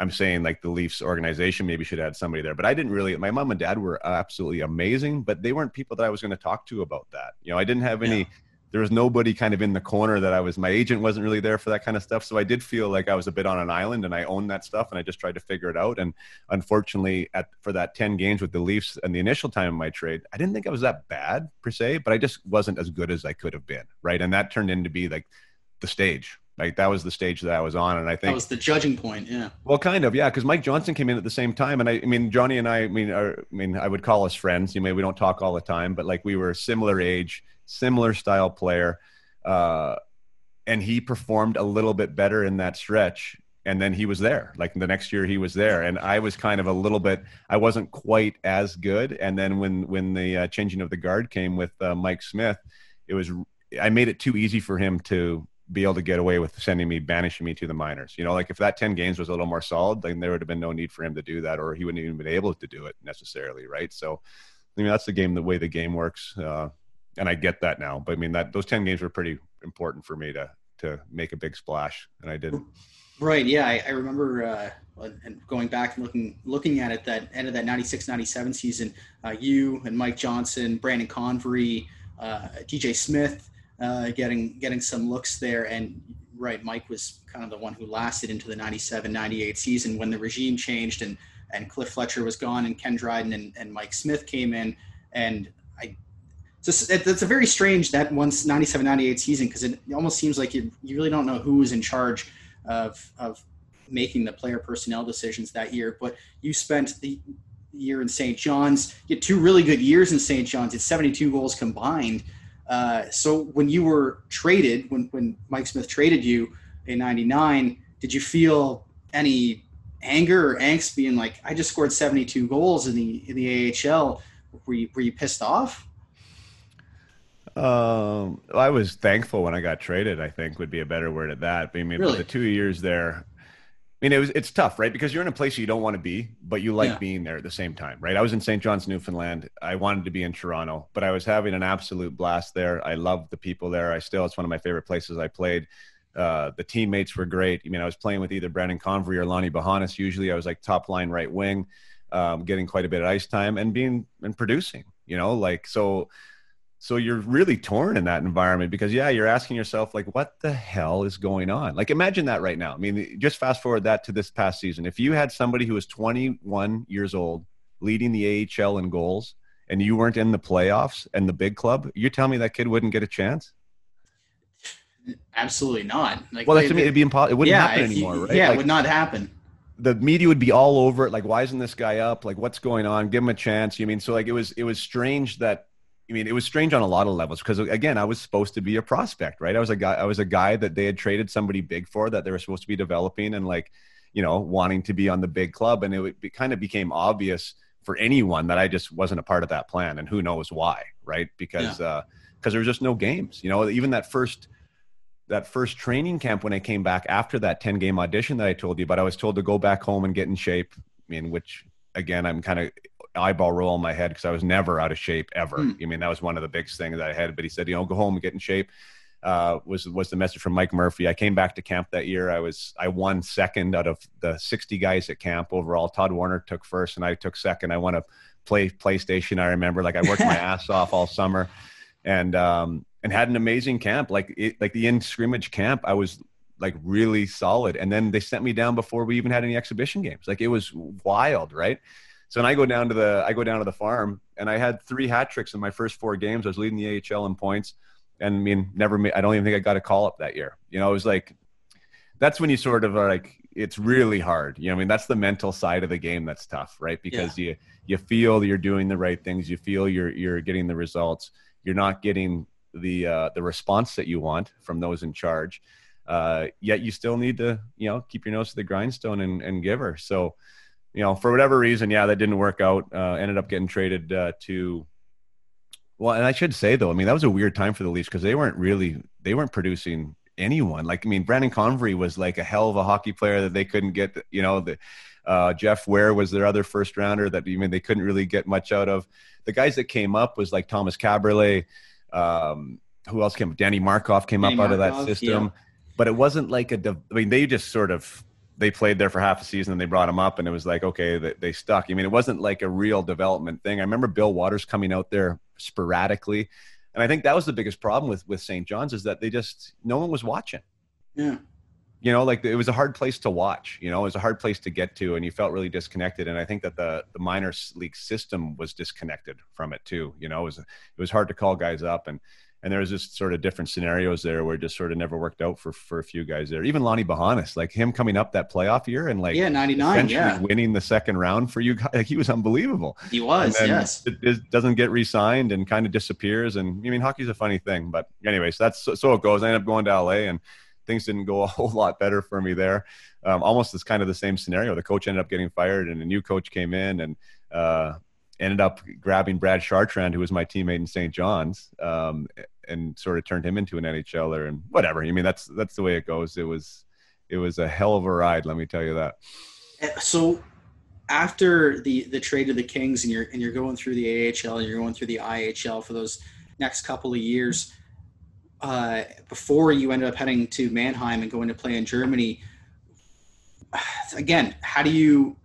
I'm saying like the Leafs organization maybe should add somebody there. But I didn't really. My mom and dad were absolutely amazing, but they weren't people that I was going to talk to about that. You know, I didn't have any. Yeah there was nobody kind of in the corner that I was my agent wasn't really there for that kind of stuff. So I did feel like I was a bit on an island and I owned that stuff and I just tried to figure it out. And unfortunately at for that 10 games with the Leafs and the initial time of my trade, I didn't think I was that bad per se, but I just wasn't as good as I could have been. Right. And that turned into be like the stage. Like that was the stage that I was on, and I think that was the judging point. Yeah. Well, kind of, yeah, because Mike Johnson came in at the same time, and I, I mean, Johnny and I, I mean, are, I mean, I would call us friends. You know, we don't talk all the time, but like we were similar age, similar style player uh, and he performed a little bit better in that stretch and then he was there. Like the next year he was there and i was kind of a little bit i wasn't quite as good. And then when when the uh, changing of the guard came with uh, mike smith it was i made it too easy for him to be able to get away with sending me banishing me to the minors. You know like if that 10 games was a little more solid then there would have been no need for him to do that or he wouldn't even been able to do it necessarily right? So i mean that's the game the way the game works. Uh, and I get that now. But I mean that those ten games were pretty important for me to to make a big splash, and I didn't. Right. Yeah, I, I remember uh, and going back and looking looking at it that end of that 96-97 season. Uh, you and Mike Johnson, Brandon Convery, uh, DJ Smith, uh, getting getting some looks there, and right, Mike was kind of the one who lasted into the 97-98 season when the regime changed and and Cliff Fletcher was gone and Ken Dryden and, and Mike Smith came in and It's, it's a very strange that once 97 98 season because it almost seems like you, you really don't know who was in charge of, of making the player personnel decisions that year. But you spent the year in st john's. You had two really good years in st john's. It's 72 goals combined. Uh, so when you were traded when, when mike smith traded you in 99 did you feel any anger or angst being like i just scored 72 goals in the in the ahl were you, were you pissed off um, I was thankful when I got traded. I think would be a better word at that. I mean, really? the two years there, I mean, it was it's tough, right? Because you're in a place you don't want to be, but you like yeah. being there at the same time, right? I was in St. John's, Newfoundland. I wanted to be in Toronto, but I was having an absolute blast there. I loved the people there. I still, it's one of my favorite places I played. Uh, the teammates were great. I mean, I was playing with either Brandon Convery or Lonny Bohonos. Usually, I was like top line right wing, um, getting quite a bit of ice time and being and producing. You know, like so. So you're really torn in that environment because yeah, you're asking yourself like, what the hell is going on? Like, imagine that right now. I mean, just fast forward that to this past season. If you had somebody who was 21 years old leading the AHL in goals and you weren't in the playoffs and the big club, you tell me that kid wouldn't get a chance? Absolutely not. Like, well, that's, mean, it'd be impossible. It wouldn't yeah, happen anymore, you, right? Yeah, like, it would not happen. The media would be all over it. Like, why isn't this guy up? Like, what's going on? Give him a chance. You mean so? Like, it was it was strange that. I mean, it was strange on a lot of levels because again, I was supposed to be a prospect, right? I was a guy. I was a guy that they had traded somebody big for that they were supposed to be developing and like, you know, wanting to be on the big club. And it, it kind of became obvious for anyone that I just wasn't a part of that plan, and who knows why, right? Because yeah. uh, because there was just no games. You know, even that first that first training camp when I came back after that 10 game audition that I told you about, I was told to go back home and get in shape. I mean, which again, I'm kind of eyeball roll in my head because I was never out of shape ever. Mm. I mean, that was one of the biggest things that I had. But he said, you know, go home and get in shape. Uh, was was the message from Mike Murphy. I came back to camp that year. I was I won second out of the 60 guys at camp overall. Todd Warriner took first, and I took second. I won a play PlayStation. I remember, like I worked my ass off all summer, and um, and had an amazing camp. Like it, like the in scrimmage camp, I was like really solid. And then they sent me down before we even had any exhibition games. Like it was wild, right? So then I go down to the I go down to the farm and I had three hat tricks in my first four games. I was leading the AHL in points, and I mean never. I don't even think I got a call up that year. You know, it was like that's when you sort of are like it's really hard. You know, I mean that's the mental side of the game that's tough, right? Because yeah. you you feel you're doing the right things, you feel you're you're getting the results, you're not getting the uh, the response that you want from those in charge. Uh, yet you still need to you know keep your nose to the grindstone and, and give her. So you know for whatever reason, yeah, that didn't work out. Uh, ended up getting traded uh, to. Well, and I should say though, I mean that was a weird time for the Leafs because they weren't really they weren't producing anyone. Like I mean, Brandon Convery was like a hell of a hockey player that they couldn't get. You know, the uh, Jeff Ware was their other first rounder that you even they couldn't really get much out of. The guys that came up was like Thomas Kaberle, um, who else came? Danny Markov came Danny up out of that system, yeah. but it wasn't like a. I mean, they just sort of they played there for half a season and they brought him up and it was like okay they, they stuck. I mean, it wasn't like a real development thing. I remember Bill Watters coming out there sporadically, and I think that was the biggest problem with with St. John's is that they just no one was watching. Yeah you know like it was a hard place to watch you know it was a hard place to get to and you felt really disconnected and i think that the the minor league system was disconnected from it too you know it was it was hard to call guys up and and there was just sort of different scenarios there where it just sort of never worked out for for a few guys there. Even Lonny Bohonos, like him coming up that playoff year and like yeah, ninety nine, yeah, winning the second round for you guys, like he was unbelievable. He was, yes. It, it, doesn't get re-signed and kind of disappears. And I mean, hockey's a funny thing, but anyways, that's so, so it goes. I ended up going to LA and things didn't go a whole lot better for me there. Um, almost it's kind of the same scenario. The coach ended up getting fired, and a new coach came in, and uh, ended up grabbing Brad Chartrand, who was my teammate in St. John's, um, and sort of turned him into an NHLer and whatever. I mean, that's that's the way it goes. It was it was a hell of a ride, let me tell you that. So after the the trade to the Kings, and you're and you're going through the AHL, and you're going through the IHL for those next couple of years uh, before you ended up heading to Mannheim and going to play in Germany. Again, how do you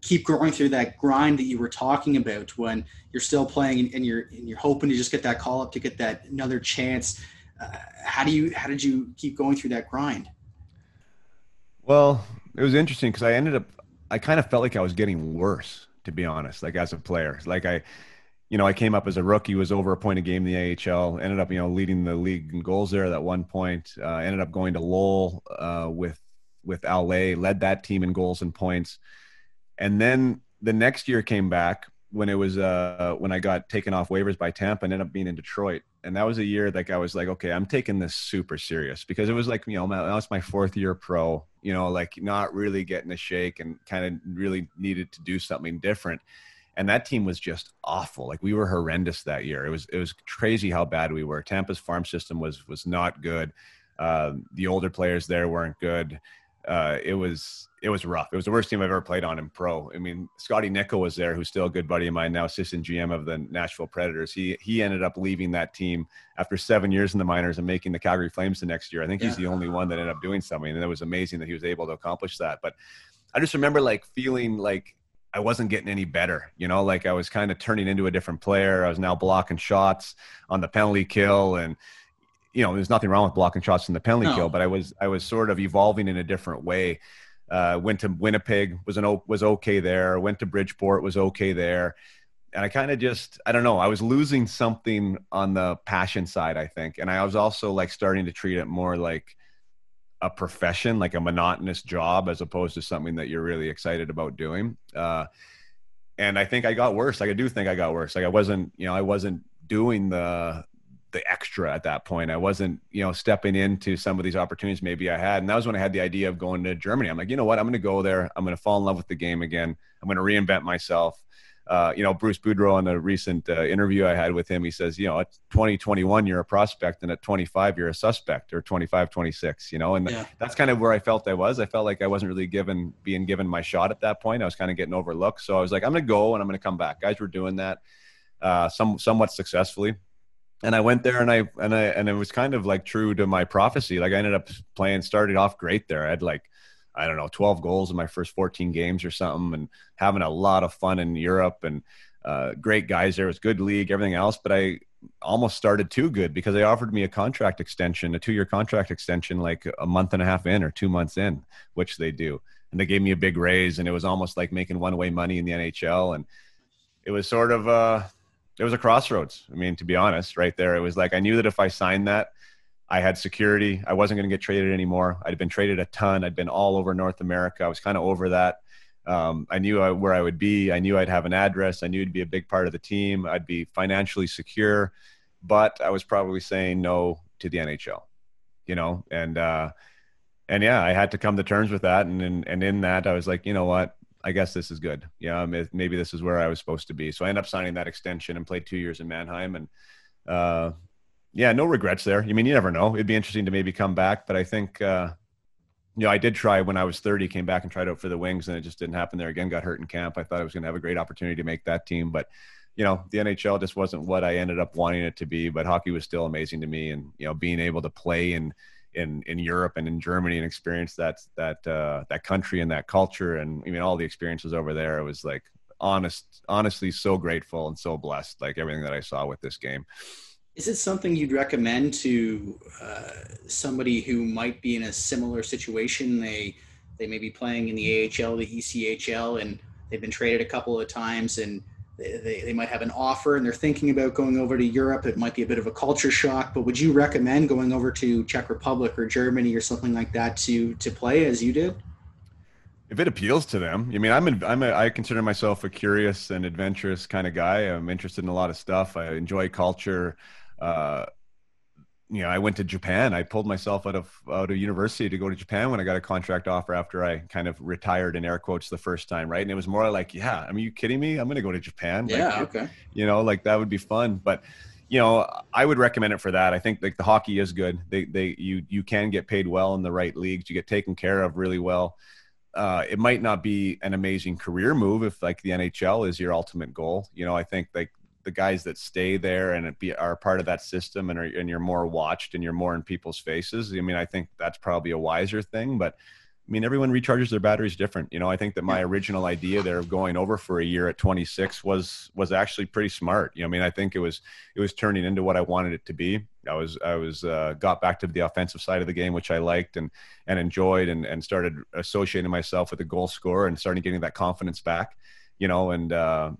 keep going through that grind that you were talking about when you're still playing and you're and you're hoping to just get that call up to get that another chance? Uh, how do you how did you keep going through that grind? Well, it was interesting because I ended up I kind of felt like I was getting worse to be honest, like as a player. Like I you know, I came up as a rookie, was over a point a game in the AHL, ended up, you know, leading the league in goals there at that one point. Uh, ended up going to Lowell uh, with with LA, led that team in goals and points. And then the next year came back when it was uh, when I got taken off waivers by Tampa and ended up being in Detroit. And that was a year like I was like, okay, I'm taking this super serious because it was like, you know, that was my fourth year pro, you know, like not really getting a shake and kind of really needed to do something different and that team was just awful. Like we were horrendous that year. It was it was crazy how bad we were. Tampa's farm system was was not good. Uh, the older players there weren't good. uh, it was it was rough. It was the worst team I've ever played on in pro. I mean, Scotty Nichol was there, who's still a good buddy of mine now, assistant GM of the Nashville Predators. He he ended up leaving that team after seven years in the minors and making the Calgary Flames the next year. I think yeah. he's the only one that ended up doing something, and it was amazing that he was able to accomplish that. But I just remember like feeling like I wasn't getting any better. You know, like I was kind of turning into a different player. I was now blocking shots on the penalty kill and you know, there's nothing wrong with blocking shots in the penalty no. kill, but I was I was sort of evolving in a different way. Uh, went to Winnipeg, was an was okay there. Went to Bridgeport, was okay there. And I kind of just I don't know. I was losing something on the passion side, I think, and I was also like starting to treat it more like a profession, like a monotonous job, as opposed to something that you're really excited about doing. Uh, and I think I got worse. Like I do think I got worse. Like I wasn't, you know, I wasn't doing the the extra at that point. I wasn't, you know, stepping into some of these opportunities maybe I had. And that was when I had the idea of going to Germany. I'm like, you know what? I'm going to go there. I'm going to fall in love with the game again. I'm going to reinvent myself. Uh, you know, Bruce Boudreau on a recent uh, interview I had with him, he says, you know, at 2021, you're a prospect, and at 25, you're a suspect, or 25, 26, you know, and yeah. that's kind of where I felt I was. I felt like I wasn't really given, being given my shot at that point. I was kind of getting overlooked. So I was like, I'm going to go and I'm going to come back. Guys were doing that uh, some, somewhat successfully and I went there and I and I and it was kind of like true to my prophecy. Like I ended up playing, started off great there. I had like I don't know, 12 goals in my first 14 games or something, and having a lot of fun in Europe and uh, great guys there. It was good league, everything else. But I almost started too good because they offered me a contract extension, a two-year contract extension, like a month and a half in or two months in, which they do. And they gave me a big raise, and it was almost like making one-way money in the NHL. And it was sort of uh, it was a crossroads. I mean, to be honest, right there, it was like I knew that if I signed that, I had security. I wasn't going to get traded anymore. I'd been traded a ton. I'd been all over North America. I was kind of over that. Um, I knew I, where I would be. I knew I'd have an address. I knew it'd be a big part of the team. I'd be financially secure, but I was probably saying no to the NHL, you know, and, uh, and yeah, I had to come to terms with that. And, and, and in that, I was like, you know what, I guess this is good. Yeah, maybe this is where I was supposed to be. So I end up signing that extension and played two years in Mannheim. And uh, yeah, no regrets there. I mean, you never know. It'd be interesting to maybe come back, but I think uh, you know I did try when I was 30, came back and tried out for the Wings, and it just didn't happen there again. Got hurt in camp. I thought I was going to have a great opportunity to make that team, but you know the NHL just wasn't what I ended up wanting it to be. But hockey was still amazing to me, and you know being able to play and in in Europe and in Germany and experience that that uh, that country and that culture and I mean all the experiences over there. It was like honest, honestly, so grateful and so blessed. Like everything that I saw with this game. Is it something you'd recommend to uh, somebody who might be in a similar situation? They they may be playing in the AHL, the ECHL, and they've been traded a couple of times and they, they might have an offer and they're thinking about going over to Europe. It might be a bit of a culture shock, but would you recommend going over to Czech Republic or Germany or something like that to to play as you did? If it appeals to them, I mean, I'm a, I'm a, I consider myself a curious and adventurous kind of guy. I'm interested in a lot of stuff. I enjoy culture. Uh, you know, I went to Japan. I pulled myself out of out of university to go to Japan when I got a contract offer after I kind of retired in air quotes the first time, right? And it was more like, yeah, I mean, you kidding me? I'm going to go to Japan. Yeah, like, okay. You know, like that would be fun, but you know, I would recommend it for that. I think like the hockey is good. They they you you can get paid well in the right leagues. You get taken care of really well. Uh, it might not be an amazing career move if like the NHL is your ultimate goal. You know, I think like the guys that stay there and be are part of that system and are and you're more watched and you're more in people's faces. I mean, I think that's probably a wiser thing, but I mean, everyone recharges their batteries different. You know, I think that my original idea there of going over for a year at 26 was was actually pretty smart. You know, I mean, I think it was it was turning into what I wanted it to be. I was I was uh, got back to the offensive side of the game, which I liked and and enjoyed, and and started associating myself with a goal scorer and starting getting that confidence back. You know, and uh,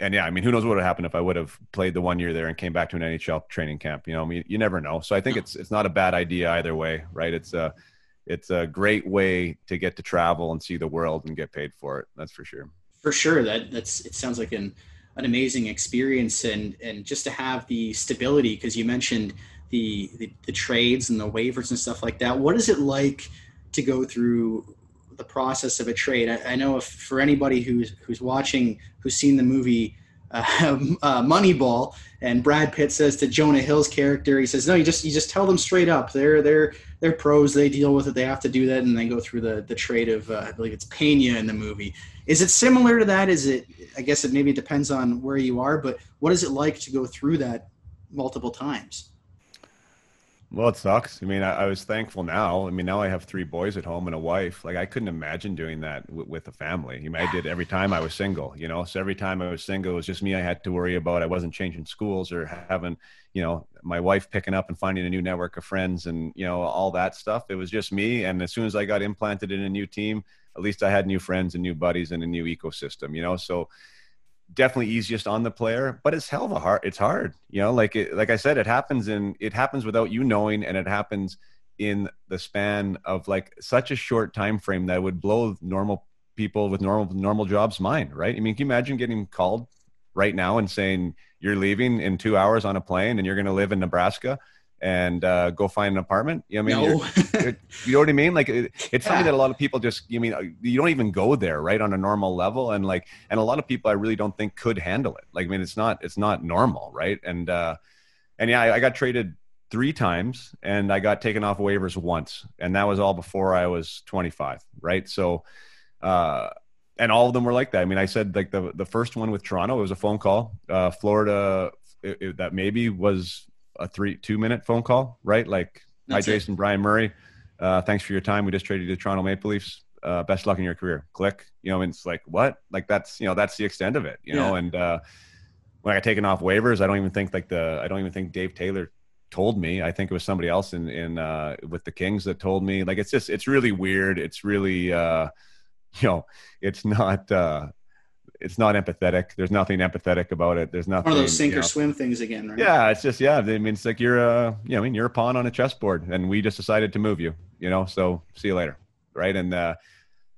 and yeah, I mean, who knows what would have happened if I would have played the one year there and came back to an NHL training camp? You know, I mean, you never know. So I think it's it's not a bad idea either way, right? It's a it's a great way to get to travel and see the world and get paid for it. That's for sure. For sure, that that's it sounds like an an amazing experience and and just to have the stability because you mentioned the, the the trades and the waivers and stuff like that. What is it like to go through the process of a trade. I, I know if for anybody who's who's watching, who's seen the movie uh, uh, Moneyball, and Brad Pitt says to Jonah Hill's character, he says, "No, you just you just tell them straight up. They're they're they're pros. They deal with it. They have to do that, and they go through the the trade of uh, I believe it's Pena in the movie. Is it similar to that? Is it? I guess it maybe depends on where you are, but what is it like to go through that multiple times?" Well, it sucks. I mean, I, I, was thankful now. I mean, now I have three boys at home and a wife. Like, I couldn't imagine doing that w- with a family. I mean, I did every time I was single, you know. So every time I was single, it was just me I had to worry about. I wasn't changing schools or having, you know, my wife picking up and finding a new network of friends and, you know, all that stuff. It was just me. And as soon as I got implanted in a new team, at least I had new friends and new buddies and a new ecosystem, you know. So definitely easiest on the player, but it's hell of a hard. It's hard, you know. Like it, like I said, it happens in it happens without you knowing, and it happens in the span of like such a short time frame that would blow normal people with normal normal jobs mind. Right? I mean, can you imagine getting called right now and saying you're leaving in two hours on a plane and you're going to live in Nebraska? And uh, go find an apartment. You know, I mean, no. you know what I mean? Like, it, it's yeah. something that a lot of people just, you mean, uh, you don't even go there, right, on a normal level, and like, and a lot of people I really don't think could handle it. Like, I mean, it's not, it's not normal, right? And uh, and yeah, I, I got traded three times, and I got taken off waivers once, and that was all before I was 25, right? So, uh, and all of them were like that. I mean, I said like the the first one with Toronto, it was a phone call. Uh, Florida, it, it, that maybe was a three two minute phone call, right? Like, That's hi Jason. Bryan Murray. Uh, thanks for your time. We just traded you to Toronto Maple Leafs. Uh, best luck in your career. Click. You know, and it's like what? Like that's you know that's the extent of it. You yeah. know, and uh, when I got taken off waivers, I don't even think like the I don't even think Dave Taylor told me. I think it was somebody else in in uh, with the Kings that told me. Like it's just it's really weird. It's really uh, you know it's not uh, it's not empathetic. There's nothing empathetic about it. There's nothing. One of those sink or know. swim things again, right? Yeah, it's just yeah. I mean, it's like you're a you know, I mean, you're a pawn on a chessboard, and we just decided to move you. You know, so see you later, right? And uh,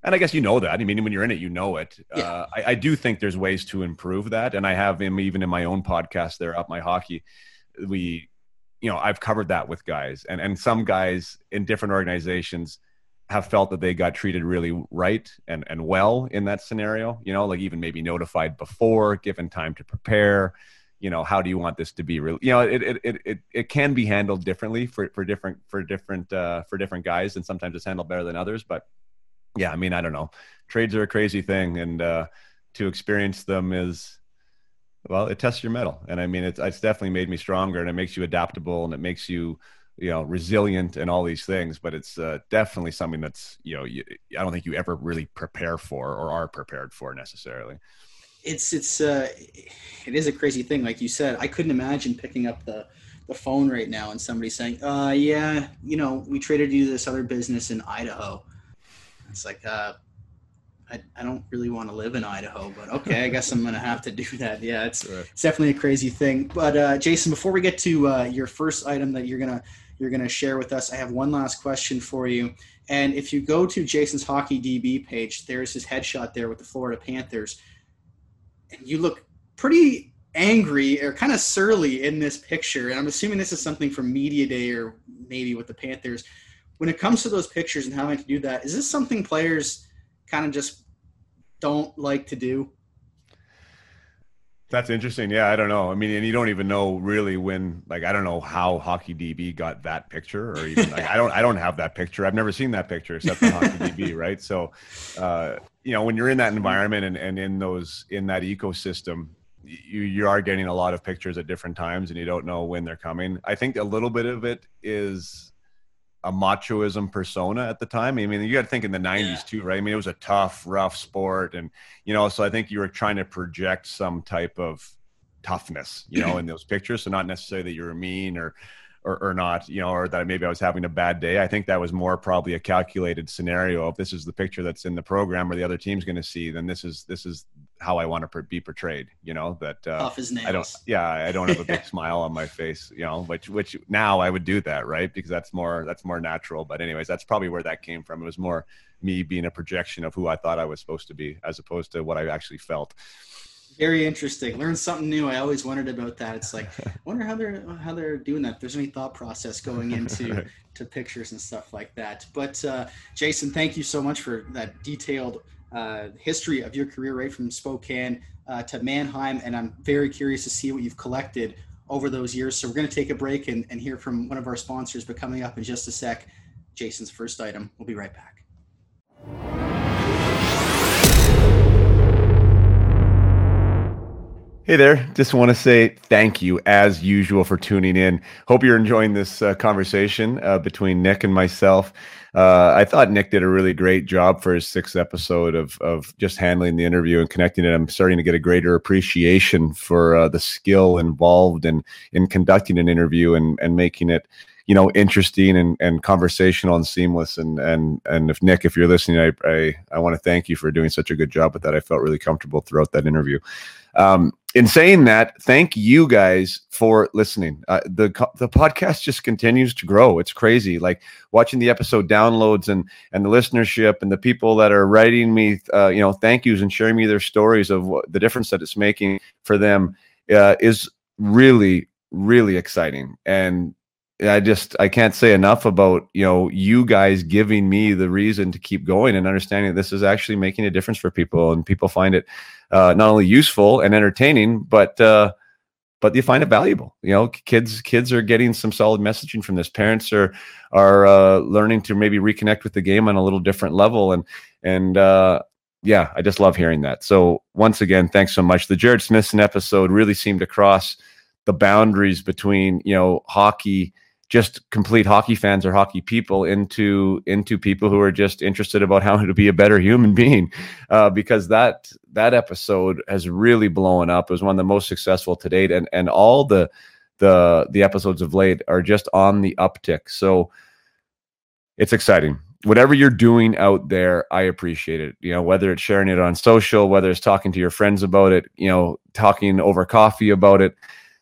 and I guess you know that. I mean, when you're in it, you know it. Yeah. Uh, I, I do think there's ways to improve that, and I have him even in my own podcast there, up my hockey. We, you know, I've covered that with guys, and and some guys in different organizations have felt that they got treated really right and, and well in that scenario, you know, like even maybe notified before, given time to prepare, you know, how do you want this to be real? You know, it, it, it, it, it can be handled differently for, for different, for different, uh, for different guys. And sometimes it's handled better than others, but yeah, I mean, I don't know. Trades are a crazy thing. And, uh, to experience them is, well, it tests your mettle. And I mean, it's, it's definitely made me stronger and it makes you adaptable and it makes you, you know resilient and all these things but it's uh, definitely something that's you know you, i don't think you ever really prepare for or are prepared for necessarily it's it's uh it is a crazy thing like you said i couldn't imagine picking up the the phone right now and somebody saying uh yeah you know we traded you this other business in idaho it's like uh I, I don't really want to live in Idaho, but okay, I guess I'm going to have to do that. Yeah, it's, right. it's definitely a crazy thing. But uh, Jason, before we get to uh, your first item that you're going to you're going to share with us. I have one last question for you. And if you go to Jason's Hockey DB page, there's his headshot there with the Florida Panthers. And you look pretty angry or kind of surly in this picture. And I'm assuming this is something from Media Day or maybe with the Panthers. When it comes to those pictures and having to do that, is this something players kind of just don't like to do? That's interesting. Yeah, I don't know. I mean, and you don't even know really when. Like, I don't know how Hockey DB got that picture, or even like I don't. I don't have that picture. I've never seen that picture except for Hockey DB, right? So, uh, you know, when you're in that environment and, and in those in that ecosystem, you you are getting a lot of pictures at different times, and you don't know when they're coming. I think a little bit of it is a machoism persona at the time. I mean, you got to think in the '90s yeah. too, right? I mean, it was a tough, rough sport, and you know, so I think you were trying to project some type of toughness, you know, in those pictures. So not necessarily that you were mean or or, or not, you know, or that maybe I was having a bad day. I think that was more probably a calculated scenario. If this is the picture that's in the program or the other team's going to see, then this is this is how I want to be portrayed. You know that uh, off his nails. I don't. Yeah, I don't have a big smile on my face. You know, which which now I would do that, right? Because that's more that's more natural. But anyways, that's probably where that came from. It was more me being a projection of who I thought I was supposed to be, as opposed to what I actually felt. Very interesting. Learn something new. I always wondered about that. It's like, I wonder how they're how they're doing that. If there's any thought process going into right. to pictures and stuff like that. But uh, Jason, thank you so much for that detailed uh, history of your career, right from Spokane uh, to Mannheim, and I'm very curious to see what you've collected over those years. So we're going to take a break and, and hear from one of our sponsors. But coming up in just a sec, Jason's first item. We'll be right back. Hey there. Just want to say thank you, as usual, for tuning in. Hope you're enjoying this uh, conversation uh, between Nick and myself. Uh, I thought Nick did a really great job for his sixth episode of, of just handling the interview and connecting it. I'm starting to get a greater appreciation for uh, the skill involved in, in conducting an interview and, and making it you know interesting and, and conversational and seamless and and and if nick if you're listening i i, I want to thank you for doing such a good job with that i felt really comfortable throughout that interview um, in saying that, thank you guys for listening. Uh, the the podcast just continues to grow. It's crazy. Like watching the episode downloads and and the listenership and the people that are writing me, uh, you know, thank yous and sharing me their stories of what, the difference that it's making for them uh, is really really exciting. And I just I can't say enough about you know you guys giving me the reason to keep going and understanding this is actually making a difference for people and people find it uh, not only useful and entertaining but uh, but you find it valuable. You know, kids kids are getting some solid messaging from this. Parents are are uh, learning to maybe reconnect with the game on a little different level and and uh, yeah, I just love hearing that. So once again, thanks so much. The Jerred Smithson episode really seemed to cross the boundaries between you know hockey just complete hockey fans or hockey people into into people who are just interested about how to be a better human being. Uh, because that that episode has really blown up. It was one of the most successful to date. And and all the the the episodes of late are just on the uptick. So it's exciting. Whatever you're doing out there i appreciate it. You know whether it's sharing it on social whether it's talking to your friends about it you know talking over coffee about it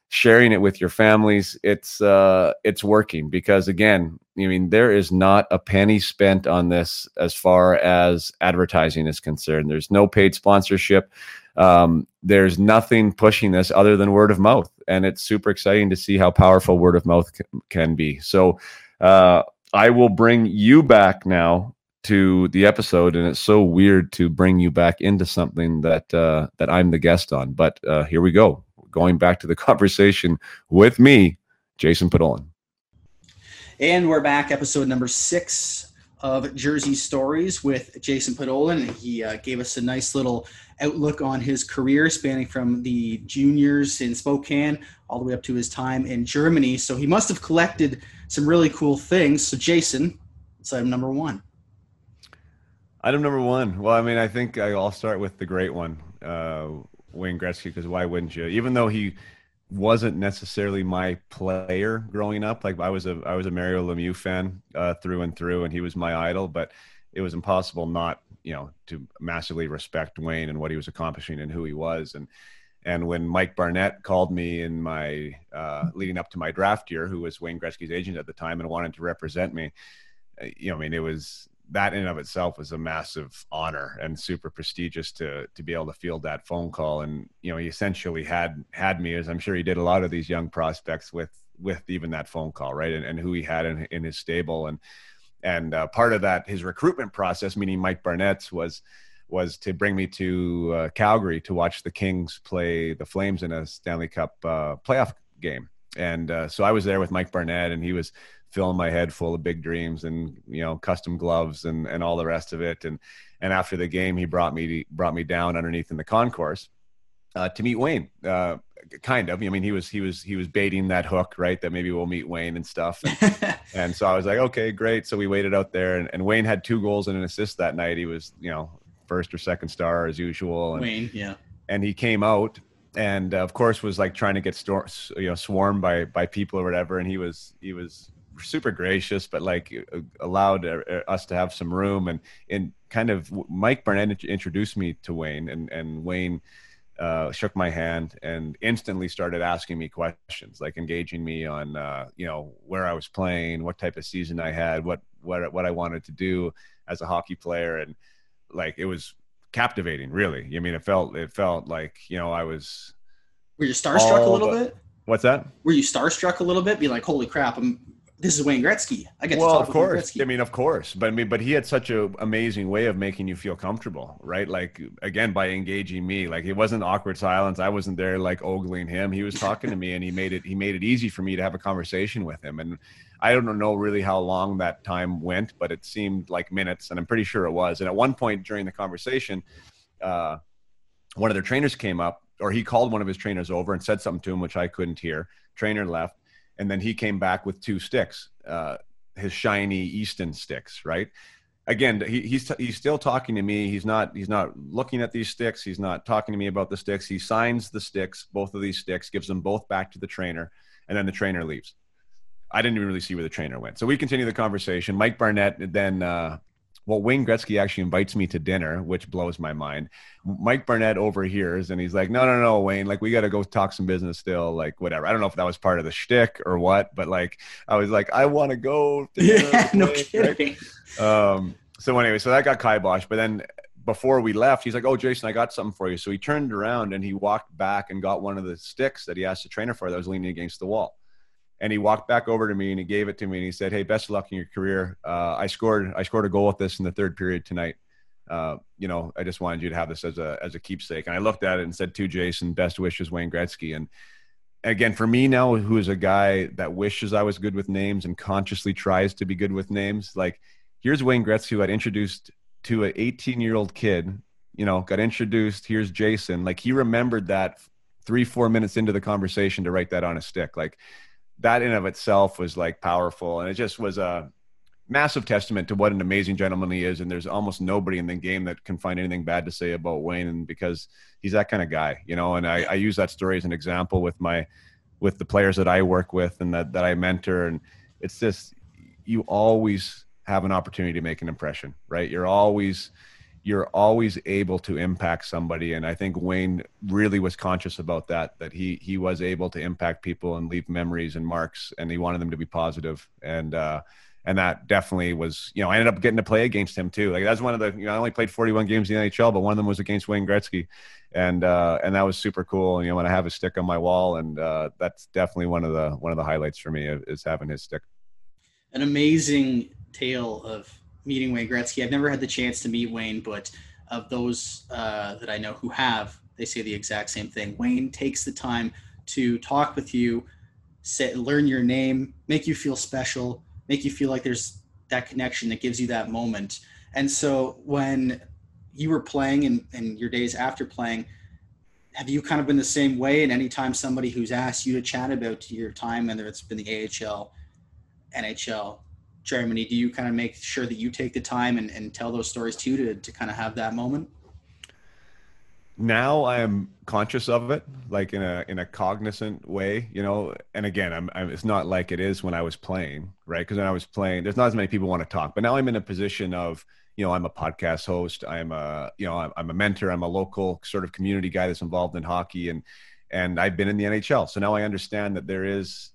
sharing it with your families it's uh it's working because again i mean there is not a penny spent on this as far as advertising is concerned. There's no paid sponsorship. Um, there's nothing pushing this other than word of mouth and it's super exciting to see how powerful word of mouth c- can be. So uh, i will bring you back now to the episode and it's so weird to bring you back into something that uh, that i'm the guest on but uh, here we go going back to the conversation with me, Jason Podollan. And we're back, episode number six of Jersey Stories with Jason Podollan. He uh, gave us a nice little outlook on his career, spanning from the juniors in Spokane all the way up to his time in Germany. So he must have collected some really cool things. So, Jason, it's item number one. Item number one. Well, I mean, I think I'll start with the great one. Uh, Wayne Gretzky because why wouldn't you? Even though he wasn't necessarily my player growing up, like I was a I was a Mario Lemieux fan uh, through and through, and he was my idol. But it was impossible not you know to massively respect Wayne and what he was accomplishing and who he was. And and when Mike Barnett called me in my uh, leading up to my draft year, who was Wayne Gretzky's agent at the time and wanted to represent me, uh, you know, I mean, it was that in and of itself was a massive honor and super prestigious to to be able to field that phone call. And you know he essentially had had me as i'm sure he did a lot of these young prospects with with even that phone call right? And, and who he had in, in his stable. And and uh, part of that his recruitment process meaning mike barnett's was was to bring me to uh, calgary to watch the kings play the flames in a stanley cup uh, playoff game. And uh, so i was there with mike barnett and he was filling my head full of big dreams and you know custom gloves and and all the rest of it. And and after the game he brought me brought me down underneath in the concourse uh, to meet Wayne uh, kind of. I mean he was he was he was baiting that hook right that maybe we'll meet Wayne and stuff. And, and so I was like okay great. So we waited out there and, and Wayne had two goals and an assist that night. He was you know first or second star as usual. And, Wayne yeah. and he came out and uh, of course was like trying to get stor- you know swarmed by by people or whatever. And he was he was super gracious, but like uh, allowed uh, uh, us to have some room and and kind of Mike Barnett introduced me to Wayne and and Wayne uh, shook my hand and instantly started asking me questions, like engaging me on uh, you know where I was playing, what type of season I had, what what what I wanted to do as a hockey player, and like it was captivating. Really, I mean, it felt it felt like you know I was. Were you starstruck a little bit? What's that? Were you starstruck a little bit? Be like, holy crap! I'm this is Wayne Gretzky. I get well, of course. I mean, of course, but I mean, but he had such an amazing way of making you feel comfortable, right? Like again, by engaging me, like it wasn't awkward silence. I wasn't there like ogling him. He was talking to me, and he made it. He made it easy for me to have a conversation with him. And I don't know really how long that time went, but it seemed like minutes, and I'm pretty sure it was. And at one point during the conversation, uh, one of their trainers came up, or he called one of his trainers over and said something to him, which I couldn't hear. Trainer left and then he came back with two sticks, uh, his shiny Easton sticks, right? Again, he, he's he's still talking to me. He's not he's not looking at these sticks. He's not talking to me about the sticks. He signs the sticks, both of these sticks, gives them both back to the trainer, and then the trainer leaves. I didn't even really see where the trainer went. So we continue the conversation. Mike Barnett then uh, well, Wayne Gretzky actually invites me to dinner, which blows my mind. Mike Barnett overhears and he's like, no, no, no, Wayne, like we got to go talk some business still, like whatever. I don't know if that was part of the shtick or what, but like I was like, I want to go. yeah, no Wayne, kidding. Right? Um, so anyway, so that got kibosh, but then before we left, he's like, "Oh, Jason, I got something for you." So he turned around and he walked back and got one of the sticks that he asked the trainer for that was leaning against the wall and he walked back over to me and he gave it to me and he said, "Hey, best of luck in your career. Uh, I scored I scored a goal with this in the third period tonight. Uh, you know, I just wanted you to have this as a as a keepsake." And I looked at it and said, "To Jason, best wishes, Wayne Gretzky." And again, for me now, who is a guy that wishes I was good with names and consciously tries to be good with names, like here's Wayne Gretzky who got introduced to an 18 year old kid. You know, got introduced. Here's Jason. Like he remembered that three four minutes into the conversation to write that on a stick. Like that in of itself was like powerful. And it just was a massive testament to what an amazing gentleman he is. And there's almost nobody in the game that can find anything bad to say about wayne and because he's that kind of guy you know? And i, I use that story as an example with my with the players that i work with and that, that i mentor. And it's just you always have an opportunity to make an impression right? You're always you're always able to impact somebody. And i think wayne really was conscious about that that he he was able to impact people and leave memories and marks and he wanted them to be positive. And uh and that definitely was you know i ended up getting to play against him too. Like that's one of the you know i only played 41 games in the nhl but one of them was against wayne gretzky. And uh and that was super cool. You know when i have a stick on my wall and uh that's definitely one of the one of the highlights for me is having his stick. An amazing tale of meeting Wayne Gretzky. I've never had the chance to meet Wayne, but of those uh, that I know who have, they say the exact same thing. Wayne takes the time to talk with you, say, learn your name, make you feel special, make you feel like there's that connection that gives you that moment. And so when you were playing and, and your days after playing, have you kind of been the same way? And anytime somebody who's asked you to chat about your time, whether it's been the AHL, NHL, Germany, do you kind of make sure that you take the time and, and tell those stories too to, to kind of have that moment? Now I am conscious of it, like in a in a cognizant way, you know. And again, I'm, I'm it's not like it is when I was playing, right? Because when I was playing, there's not as many people want to talk. But now I'm in a position of, you know, I'm a podcast host. I'm a, you know, I'm, I'm a mentor. I'm a local sort of community guy that's involved in hockey, and and I've been in the NHL. So now I understand that there is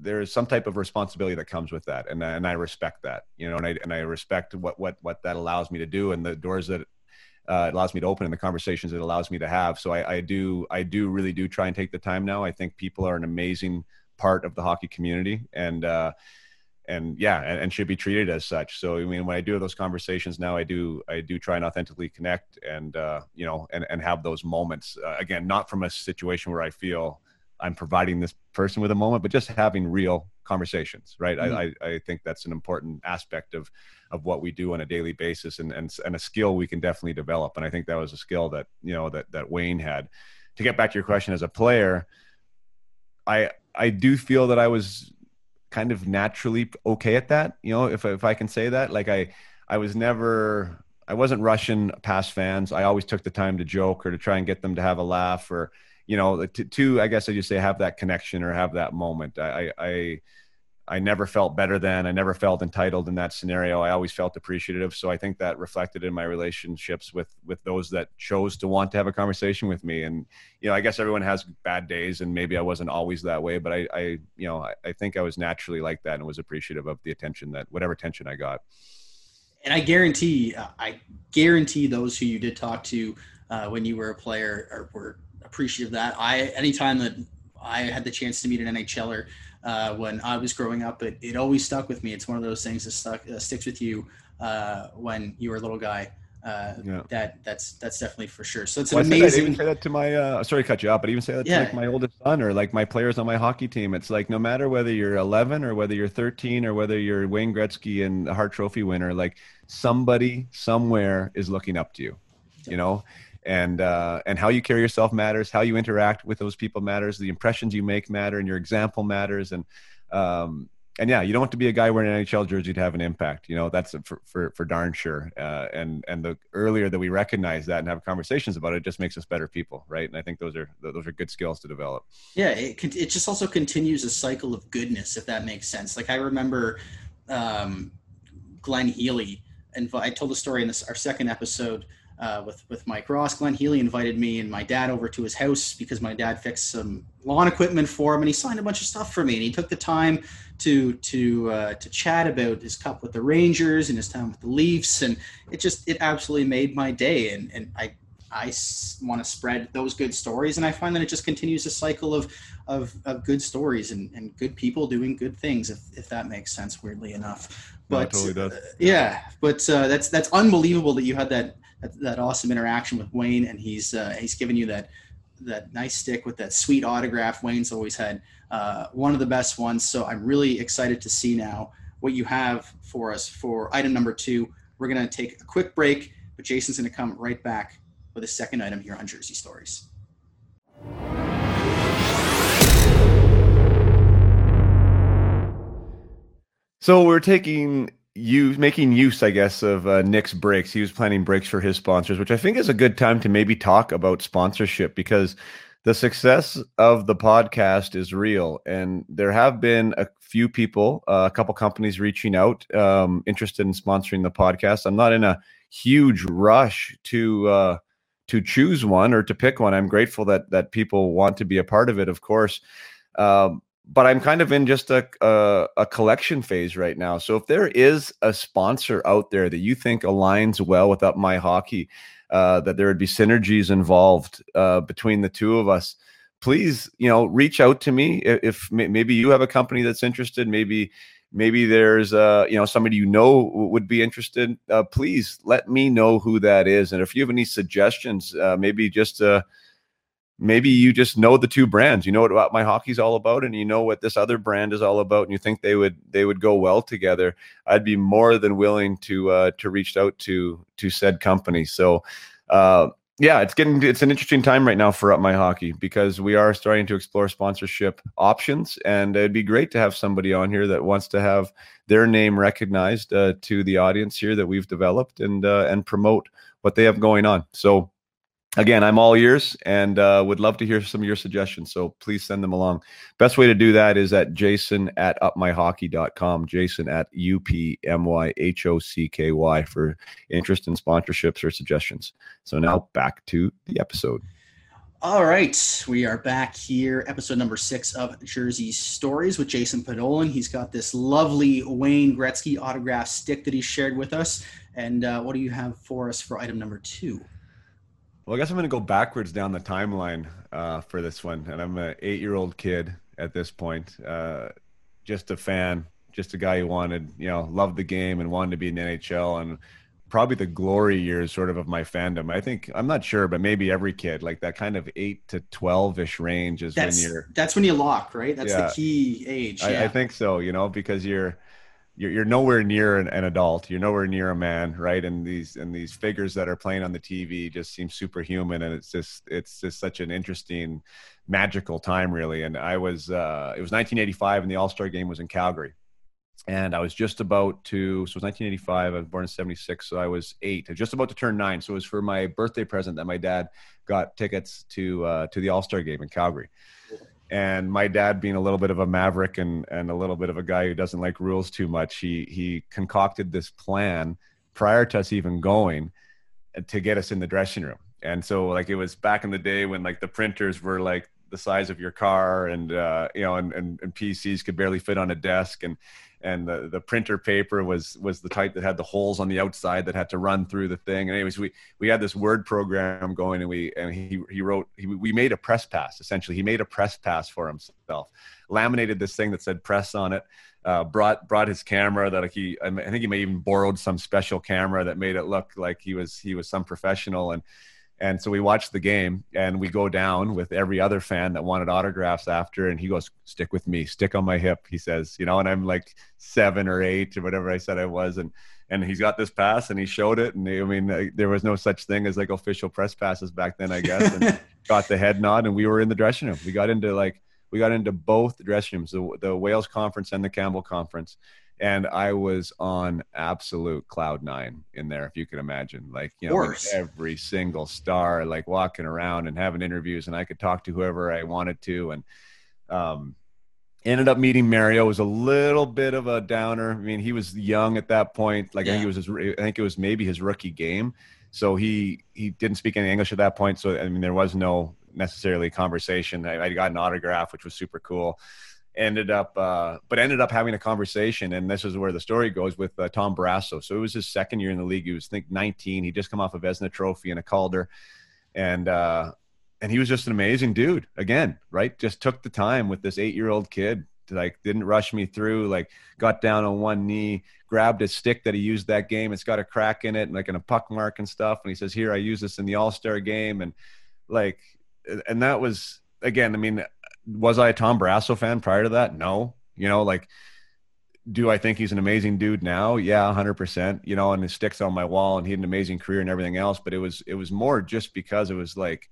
there is some type of responsibility that comes with that and, and i respect that you know and i and i respect what what what that allows me to do and the doors that uh, it allows me to open and the conversations it allows me to have. So I, I do i do really do try and take the time now. I think people are an amazing part of the hockey community and uh and yeah and, and, should be treated as such. So i mean when i do those conversations now i do i do try and authentically connect and uh you know and and have those moments uh, again not from a situation where i feel I'm providing this person with a moment, but just having real conversations, right? Mm-hmm. I, I, think that's an important aspect of of what we do on a daily basis, and, and and a skill we can definitely develop. And I think that was a skill that you know that that Wayne had. To get back to your question, as a player, I I do feel that I was kind of naturally okay at that. You know, if if I can say that, like I I was never I wasn't rushing past fans. I always took the time to joke or to try and get them to have a laugh or you know, to, to I guess I just say have that connection or have that moment. I, I, I never felt better than I never felt entitled in that scenario. I always felt appreciative. So I think that reflected in my relationships with with those that chose to want to have a conversation with me. And you know, I guess everyone has bad days, and maybe I wasn't always that way, but I, I you know, I, I think I was naturally like that and was appreciative of the attention that whatever attention I got. And I guarantee, I guarantee those who you did talk to uh, when you were a player or were appreciative of that. I anytime that I had the chance to meet an NHLer, uh, when I was growing up. It, it always stuck with me. It's one of those things that stuck uh, sticks with you uh, when you were a little guy. Uh, yeah. That that's that's definitely for sure. So it's well, amazing. I even say that to my uh, sorry to cut you off, but even say that yeah. to like my oldest son or like my players on my hockey team. It's like no matter whether you're 11 or whether you're 13 or whether you're Wayne Gretzky and a Hart Trophy winner, like somebody somewhere is looking up to you. You know, and uh, and how you carry yourself matters how you interact with those people matters the impressions you make matter and your example matters and um, and yeah you don't want to be a guy wearing an nhl jersey to have an impact you know that's for for, for darn sure uh, and and the earlier that we recognize that and have conversations about it, it just makes us better people right? And i think those are those are good skills to develop. Yeah it, it just also continues a cycle of goodness if that makes sense. Like i remember um, glenn healy and i told the story in this our second episode uh, with with Mike Ross. Glenn Healy invited me and my dad over to his house because my dad fixed some lawn equipment for him, and he signed a bunch of stuff for me. And he took the time to to uh, to chat about his cup with the Rangers and his time with the Leafs, and it just it absolutely made my day. And and I I want to spread those good stories, and I find that it just continues a cycle of of, of good stories and, and good people doing good things, if, if that makes sense. Weirdly enough, but no, totally uh, yeah, but uh, that's that's unbelievable that you had that that, that awesome interaction with Wayne, and he's uh, he's given you that that nice stick with that sweet autograph. Wayne's always had uh, one of the best ones, so I'm really excited to see now what you have for us for item number two. We're gonna take a quick break, but Jason's gonna come right back with a second item here on Jersey Stories. So we're taking you making use, I guess, of uh, Nick's breaks. He was planning breaks for his sponsors, which I think is a good time to maybe talk about sponsorship because the success of the podcast is real, and there have been a few people, uh, a couple companies reaching out, um, interested in sponsoring the podcast. I'm not in a huge rush to uh, to choose one or to pick one. I'm grateful that that people want to be a part of it, of course. Um, but I'm kind of in just a, a, a collection phase right now. So if there is a sponsor out there that you think aligns well with Up My Hockey, uh, that there would be synergies involved uh, between the two of us, please, you know, reach out to me. If, if maybe you have a company that's interested, maybe maybe there's uh you know somebody you know would be interested uh, please let me know who that is and if you have any suggestions uh, maybe just maybe you just know the two brands you know what my hockey's all about and you know what this other brand is all about and you think they would they would go well together i'd be more than willing to uh to reach out to to said company so uh yeah, it's getting it's an interesting time right now for Up My Hockey because we are starting to explore sponsorship options, and it'd be great to have somebody on here that wants to have their name recognized uh, to the audience here that we've developed and uh, and promote what they have going on. So again, I'm all ears and uh, would love to hear some of your suggestions. So please send them along. Best way to do that is at jason at upmyhockey.com, jason at U-P-M-Y-H-O-C-K-Y for interest in sponsorships or suggestions. So now back to the episode. All right, we are back here, episode number six of Jersey Stories with Jason Podollan. He's got this lovely Wayne Gretzky autograph stick that he shared with us. And uh, what do you have for us for item number two? Well, I guess I'm going to go backwards down the timeline uh, for this one. And I'm an eight year old kid at this point, uh, just a fan, just a guy who wanted, you know, loved the game and wanted to be in the NHL. And probably the glory years sort of of my fandom. I think I'm not sure, but maybe every kid like that kind of eight to twelve ish range is that's, when you're. That's when you lock, right? That's yeah, the key age. I. I, think so. You know, because you're you're, you're nowhere near an, an, adult. You're nowhere near a man right? And these and these figures that are playing on the tv just seem superhuman and it's just it's just such an interesting magical time really. And i was uh it was 1985 and the all-star game was in calgary. And i was just about to so it was 1985 i was born in 76 so i was eight I was just about to turn nine. So it was for my birthday present that my dad got tickets to uh to the all-star game in calgary and my dad being a little bit of a maverick and and a little bit of a guy who doesn't like rules too much he he concocted this plan prior to us even going to get us in the dressing room. And so like it was back in the day when like the printers were like the size of your car and uh you know and, and, and pcs could barely fit on a desk. And and the, the printer paper was was the type that had the holes on the outside that had to run through the thing. And anyways, we we had this word program going, and we and he he wrote he, we made a press pass essentially. He made a press pass for himself, laminated this thing that said press on it. Uh, brought brought his camera that he I think he may even borrowed some special camera that made it look like he was he was some professional and and so we watched the game and we go down with every other fan that wanted autographs after. And he goes, stick with me, stick on my hip. He says, you know, and I'm like seven or eight or whatever I said I was. And, and he's got this pass and he showed it. And I mean, there was no such thing as like official press passes back then, I guess. And got the head nod and we were in the dressing room. We got into like, we got into both dressing rooms, the, the Wales conference and the Campbell conference and I was on absolute cloud nine in there, if you can imagine. Like, you know, like every single star, like walking around and having interviews, and I could talk to whoever I wanted to. And um, ended up meeting Mario. It was a little bit of a downer. I mean, he was young at that point. Like, yeah. I think it was his, I think it was maybe his rookie game. So he he didn't speak any English at that point. So I mean, there was no necessarily conversation. I, I got an autograph, which was super cool ended up uh, but ended up having a conversation and this is where the story goes with uh, tom Barrasso. so it was his second year in the league. He was I think 19 he just come off a vezina trophy and a calder. And uh, and he was just an amazing dude again right? Just took the time with this eight year old kid like didn't rush me through like got down on one knee grabbed a stick that he used that game. It's got a crack in it and like in a puck mark and stuff. And he says here i use this in the all-star game. And like and that was again i mean was I a Tom Barrasso fan prior to that? No. You know, like, do I think he's an amazing dude now? Yeah, hundred percent. You know, and his sticks on my wall, and he had an amazing career and everything else. But it was it was more just because it was like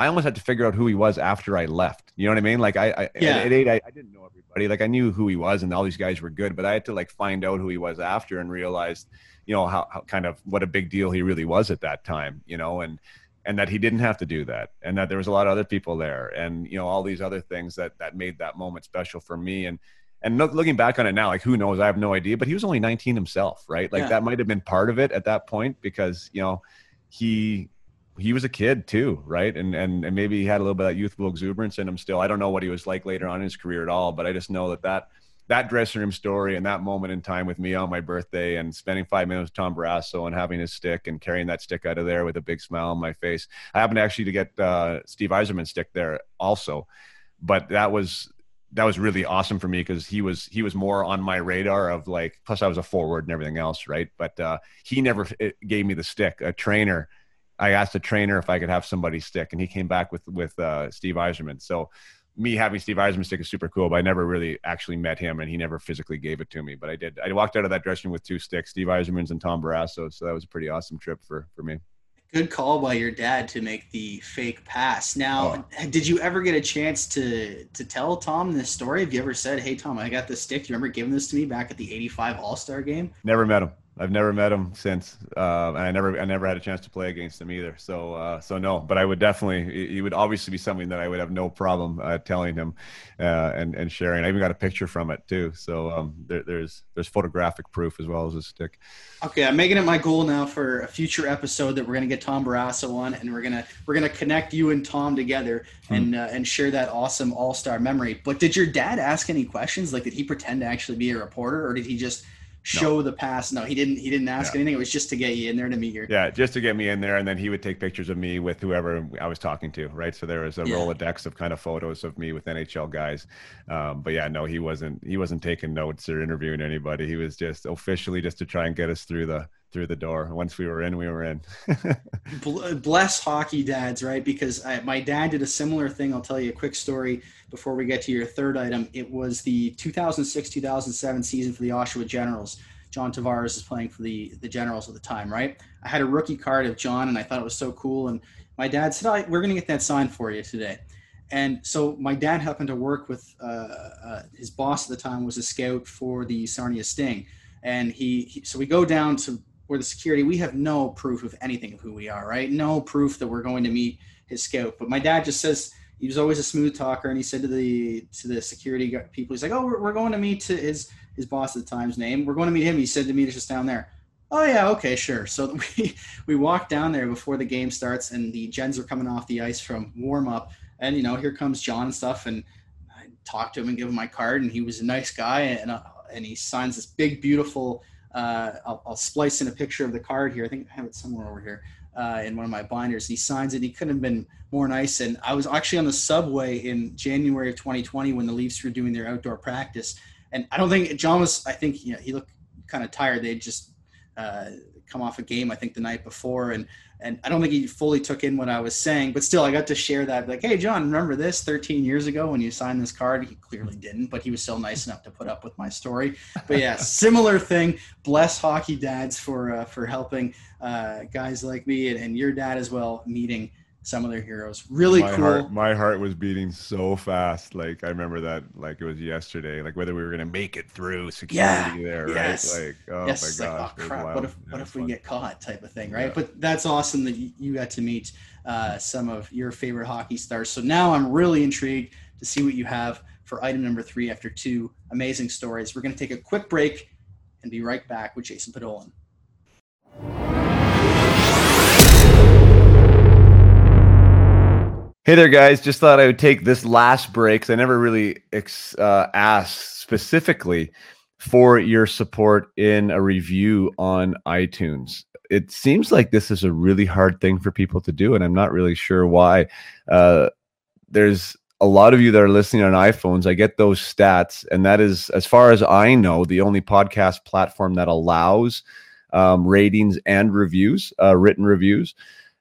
I almost had to figure out who he was after I left. You know what I mean? Like I, I yeah. at, eight, I, I, didn't know everybody. Like I knew who he was, and all these guys were good, but I had to like find out who he was after and realized, you know, how, how kind of what a big deal he really was at that time. You know, and and that he didn't have to do that and that there was a lot of other people there and you know all these other things that that made that moment special for me and and looking back on it now like who knows? I have no idea but he was only 19 himself right? Like yeah. that might have been part of it at that point because you know he he was a kid too right? And and, and maybe he had a little bit of that youthful exuberance in him still. I don't know what he was like later on in his career at all but i just know that that that dressing room story and that moment in time with me on my birthday and spending five minutes with Tom Barrasso and having his stick and carrying that stick out of there with a big smile on my face. I happened actually to get uh, Steve Yzerman's stick there also, but that was that was really awesome for me because he was he was more on my radar of like plus I was a forward and everything else, right? But uh, he never gave me the stick. A trainer. I asked a trainer if I could have somebody stick, and he came back with with uh, Steve Yzerman So me having Steve Yzerman stick is super cool, but I never really actually met him, and he never physically gave it to me. But I did. I walked out of that dressing room with two sticks, Steve Yzerman's and Tom Barrasso. So that was a pretty awesome trip for for me. Good call by your dad to make the fake pass. Now, oh. did you ever get a chance to to tell Tom this story? Have you ever said, "Hey, Tom, I got this stick. You remember giving this to me back at the '85 All Star game?" Never met him. I've never met him since, uh, and I never I never had a chance to play against him either. So uh, so no, but I would definitely he would obviously be something that I would have no problem uh, telling him uh, and and sharing. I even got a picture from it too. So um, there, there's there's photographic proof as well as a stick. Okay, I'm making it my goal now for a future episode that we're gonna get Tom Barrasso on, and we're gonna we're gonna connect you and Tom together hmm. and uh, and share that awesome All Star memory. But did your dad ask any questions? Like, did he pretend to actually be a reporter, or did he just show no. the pass. No, he didn't. He didn't ask yeah. anything. It was just to get you in there to meet your. Yeah, just to get me in there, and then he would take pictures of me with whoever I was talking to. Right, so there was a yeah. rolodex of kind of photos of me with NHL guys. Um, but yeah, no, he wasn't. He wasn't taking notes or interviewing anybody. He was just officially just to try and get us through the through the door. Once we were in, we were in. Bless hockey dads, right? Because I, my dad did a similar thing. I'll tell you a quick story before we get to your third item. It was the 2006-2007 season for the Oshawa Generals. John Tavares is playing for the the Generals at the time, right? I had a rookie card of John, and I thought it was so cool. And my dad said, oh, "We're going to get that signed for you today." And so my dad happened to work with uh, uh, his boss at the time was a scout for the Sarnia Sting, and he, he so we go down to where the security we have no proof of anything of who we are, right? No proof that we're going to meet his scout. But my dad just says he was always a smooth talker, and he said to the to the security people, he's like, "Oh, we're, we're going to meet to his his boss at the time's name. We're going to meet him." He said to meet us just down there. Oh yeah, okay, sure. So we we walk down there before the game starts, and the Gens are coming off the ice from warm up, and you know here comes John and stuff, and I talked to him and give him my card, and he was a nice guy, and uh, and he signs this big, beautiful. Uh, I'll, I'll, splice in a picture of the card here. I think I have it somewhere over here uh, in one of my binders. He signs it. He couldn't have been more nice. And I was actually on the subway in January of 2020 when the Leafs were doing their outdoor practice. And I don't think John was. I think you know, he looked kind of tired. They just uh, come off a game, I think, the night before, and and I don't think he fully took in what I was saying. But still, I got to share that. Like, hey, John, remember this 13 years ago when you signed this card? He clearly didn't, but he was still nice enough to put up with my story. But yeah, similar thing. Bless hockey dads for uh, for helping uh, guys like me and, and your dad as well meeting some of their heroes. Really my cool. Heart, my heart was beating so fast. Like I remember that like it was yesterday. Like whether we were gonna make it through security yeah, there, yes. right? Like oh yes, my gosh, like, oh, crap. What if yeah, what if fun. we get caught? Type of thing, right? Yeah. But that's awesome that you got to meet uh, some of your favorite hockey stars. So now I'm really intrigued to see what you have for item number three after two amazing stories. We're gonna take a quick break and be right back with Jason Podollan. Hey there, guys. Just thought I would take this last break because I never really ex- uh, asked specifically for your support in a review on iTunes. It seems like this is a really hard thing for people to do, and I'm not really sure why. Uh, there's a lot of you that are listening on iPhones. I get those stats, and that is, as far as I know, the only podcast platform that allows um, ratings and reviews, uh, written reviews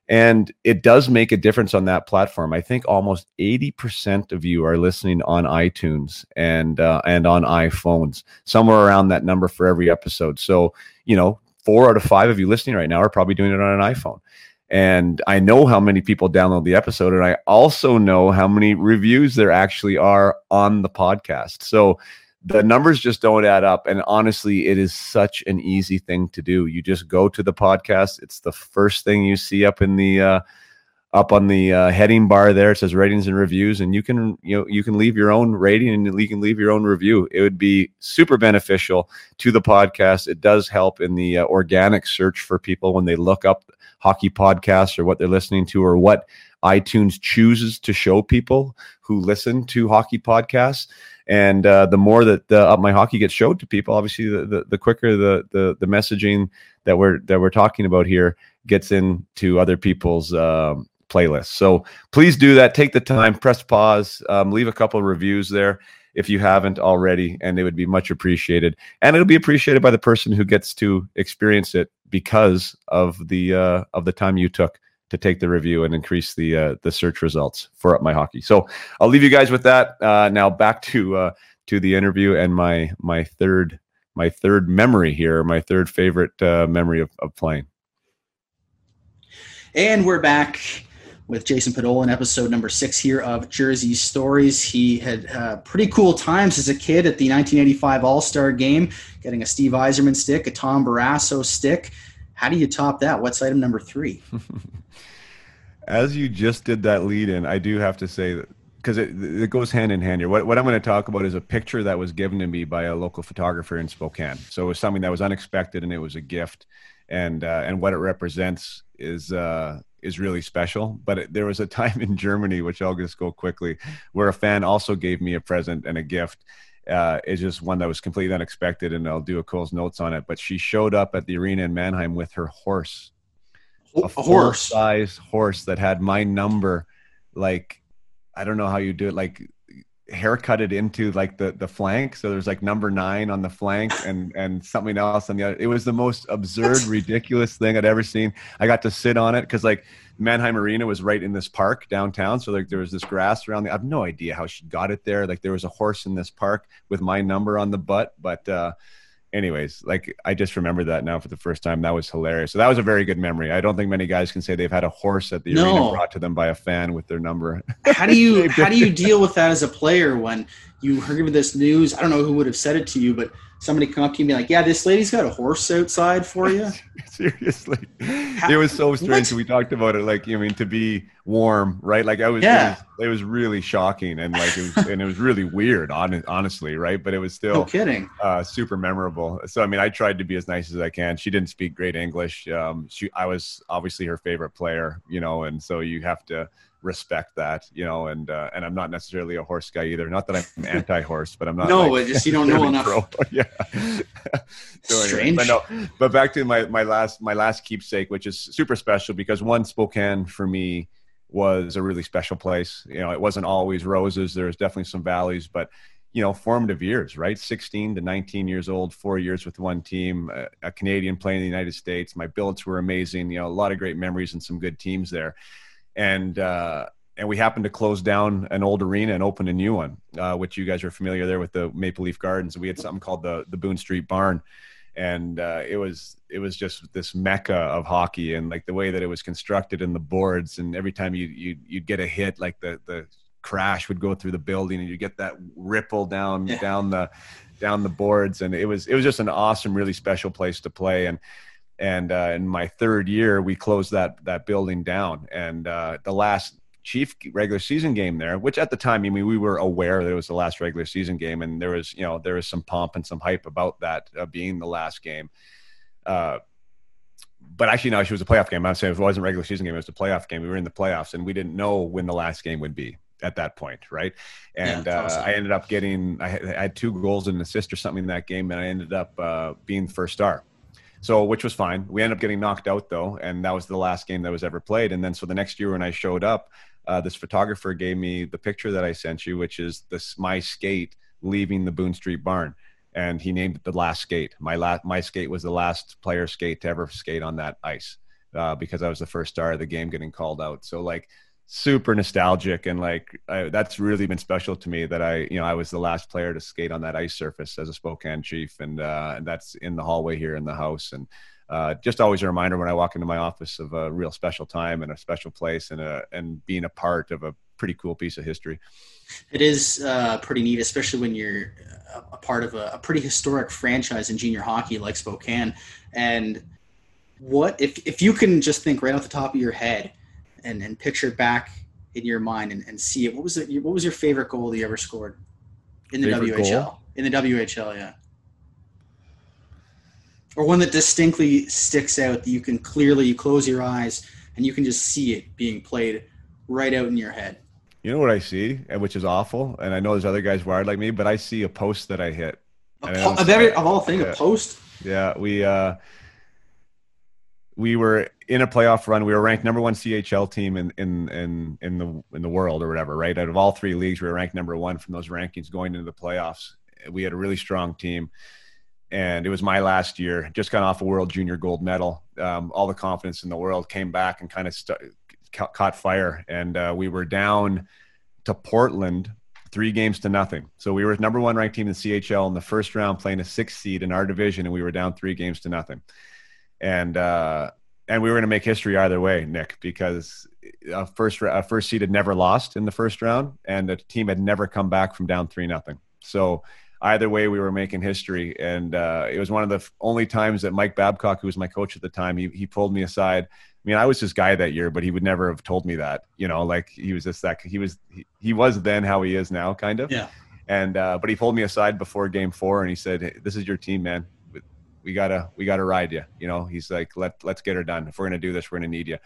and it does make a difference on that platform. I think almost eighty percent of you are listening on iTunes and uh, and on iPhones, somewhere around that number for every episode. So you know, four out of five of you listening right now are probably doing it on an iPhone. And I know how many people download the episode, and I also know how many reviews there actually are on the podcast. So the numbers just don't add up. And honestly, it is such an easy thing to do. You just go to the podcast. It's the first thing you see up in the uh, up on the uh, heading bar there. It says ratings and reviews, and you can you know you can leave your own rating and you can leave your own review. It would be super beneficial to the podcast. It does help in the uh, organic search for people when they look up hockey podcasts or what they're listening to or what iTunes chooses to show people who listen to hockey podcasts. And uh, the more that the up my hockey gets showed to people obviously the, the, the quicker the, the the messaging that we're that we're talking about here gets into other people's um, playlists. So please do that. Take the time. Press pause. Um, leave a couple reviews there if you haven't already and it would be much appreciated. And it'll be appreciated by the person who gets to experience it because of the uh, of the time you took to take the review and increase the uh, the search results for up my hockey. So I'll leave you guys with that. Uh, now back to uh, to the interview and my my third my third memory here, my third favorite uh, memory of, of playing. And we're back with Jason Podollan, episode number six here of Jersey Stories. He had uh, pretty cool times as a kid at the 1985 All Star Game, getting a Steve Yzerman stick, a Tom Barrasso stick. How do you top that? What's item number three? As you just did that lead in, I do have to say that because it, it goes hand in hand here. What, what I'm going to talk about is a picture that was given to me by a local photographer in Spokane. So it was something that was unexpected and it was a gift. And, uh, and what it represents is, uh, is really special. But it, there was a time in Germany, which I'll just go quickly, where a fan also gave me a present and a gift. Uh, it's just one that was completely unexpected, and I'll do a Cole's notes on it. But she showed up at the arena in Mannheim with her horse, a, a horse size horse that had my number, like I don't know how you do it, like haircutted into like the the flank. So there's like number nine on the flank and and something else on the other. It was the most absurd, ridiculous thing I'd ever seen. I got to sit on it because like Mannheim Arena was right in this park downtown. So like there was this grass around the I have no idea how she got it there. Like there was a horse in this park with my number on the butt. But uh anyways, like I just remember that now for the first time. That was hilarious. So that was a very good memory. I don't think many guys can say they've had a horse at the No. arena brought to them by a fan with their number. how do you how do you deal with that as a player when you heard this news? I don't know who would have said it to you, but somebody come up to you and be like, "Yeah, this lady's got a horse outside for you." Seriously, it was so strange. What? We talked about it, like I mean, to be warm, right? Like I was, Yeah. it was, it was really shocking, and like it was, and it was really weird, hon- honestly, right? But it was still No kidding. uh, super memorable. So I mean, I tried to be as nice as I can. She didn't speak great English. Um, she, I was obviously her favorite player, you know, and so you have to respect that, you know, and uh, and I'm not necessarily a horse guy either. Not that I'm anti-horse, but I'm not. No, like, just you don't know enough. Pro. yeah. so Strange. but no, but back to my my last my last keepsake, which is super special because one Spokane for me was a really special place. You know, it wasn't always roses. There was definitely some valleys, but you know, formative years, right? 16 to 19 years old, four years with one team, a, a Canadian playing in the United States. My billets were amazing. You know, a lot of great memories and some good teams there and uh, and we happened to close down an old arena and open a new one, uh, which you guys are familiar there with the Maple Leaf Gardens. We had something called the the Boone Street Barn, and uh, it was it was just this mecca of hockey and like the way that it was constructed in the boards and every time you you you'd get a hit like the the crash would go through the building and you get that ripple down yeah. down the down the boards and it was it was just an awesome really special place to play and and uh, in my third year we closed that that building down. And uh, the last chief regular season game there which at the time i mean we were aware that it was the last regular season game. And there was you know there was some pomp and some hype about that uh, being the last game. Uh, but actually no it was a playoff game. I'm saying it wasn't a regular season game. It was a playoff game. We were in the playoffs and we didn't know when the last game would be at that point, right? And yeah, awesome. uh, I ended up getting I had, I had, two goals and an assist or something in that game, and I ended up uh, being first star so which was fine. We ended up getting knocked out though, and that was the last game that was ever played. And then so the next year when I showed up, uh, this photographer gave me the picture that I sent you, which is this my skate leaving the Boone Street Barn, and he named it the last skate. My last my skate was the last player skate to ever skate on that ice uh, because I was the first star of the game getting called out. So like super nostalgic and like I, that's really been special to me that I you know I was the last player to skate on that ice surface as a Spokane Chief and uh, and that's in the hallway here in the house and uh, just always a reminder when I walk into my office of a real special time and a special place and a and being a part of a pretty cool piece of history. It is uh, pretty neat, especially when you're a part of a, a pretty historic franchise in junior hockey like Spokane. And what if if you can just think right off the top of your head and, and picture back in your mind and, and see it. What was it? What was your favorite goal that you ever scored in the favorite WHL? Goal? In the WHL, yeah. Or one that distinctly sticks out that you can clearly you close your eyes and you can just see it being played right out in your head. You know what I see, which is awful, and I know there's other guys wired like me, but I see a post that I hit. A po- of, every, of all things, yeah. a post. Yeah, we uh, we were in a playoff run. We were ranked number one CHL team in in in in the in the world or whatever. Right out of all three leagues, we were ranked number one from those rankings going into the playoffs. We had a really strong team, and it was my last year. Just got off a World Junior gold medal. Um, all the confidence in the world came back and kind of st- ca- caught fire, and uh, we were down to Portland three games to nothing. So we were number one ranked team in the CHL in the first round, playing a sixth seed in our division, and we were down three games to nothing and uh, and we were going to make history either way, Nick, because a first a first seed had never lost in the first round, and the team had never come back from down three nothing. So either way, we were making history, and uh, it was one of the only times that Mike Babcock, who was my coach at the time, he he pulled me aside. I mean, I was his guy that year, but he would never have told me that. You know, like he was just that he was he, he was then how he is now, kind of. Yeah. And uh, but he pulled me aside before Game Four, and he said, hey, "This is your team, man we gotta we gotta ride you. You know, he's like, let let's get her done. If we're gonna do this, we're gonna need you.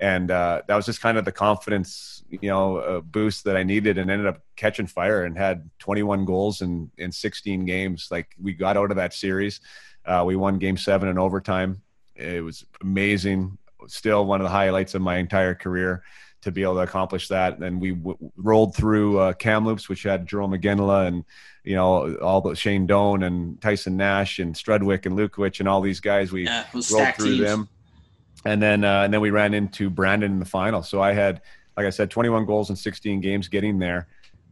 And uh, that was just kind of the confidence, you know, uh, boost that I needed, and ended up catching fire and had 21 goals in in 16 games. Like we got out of that series, uh, we won Game Seven in overtime. It was amazing. Still one of the highlights of my entire career to be able to accomplish that. And we w- rolled through uh, Kamloops, which had Jarome Iginla and you know all the Shane Doan and Tyson Nash and Strudwick and Lukowich and all these guys. We yeah, rolled through teams. them, and then uh, and then we ran into Brandon in the final. So I had, like I said, 21 goals in 16 games getting there.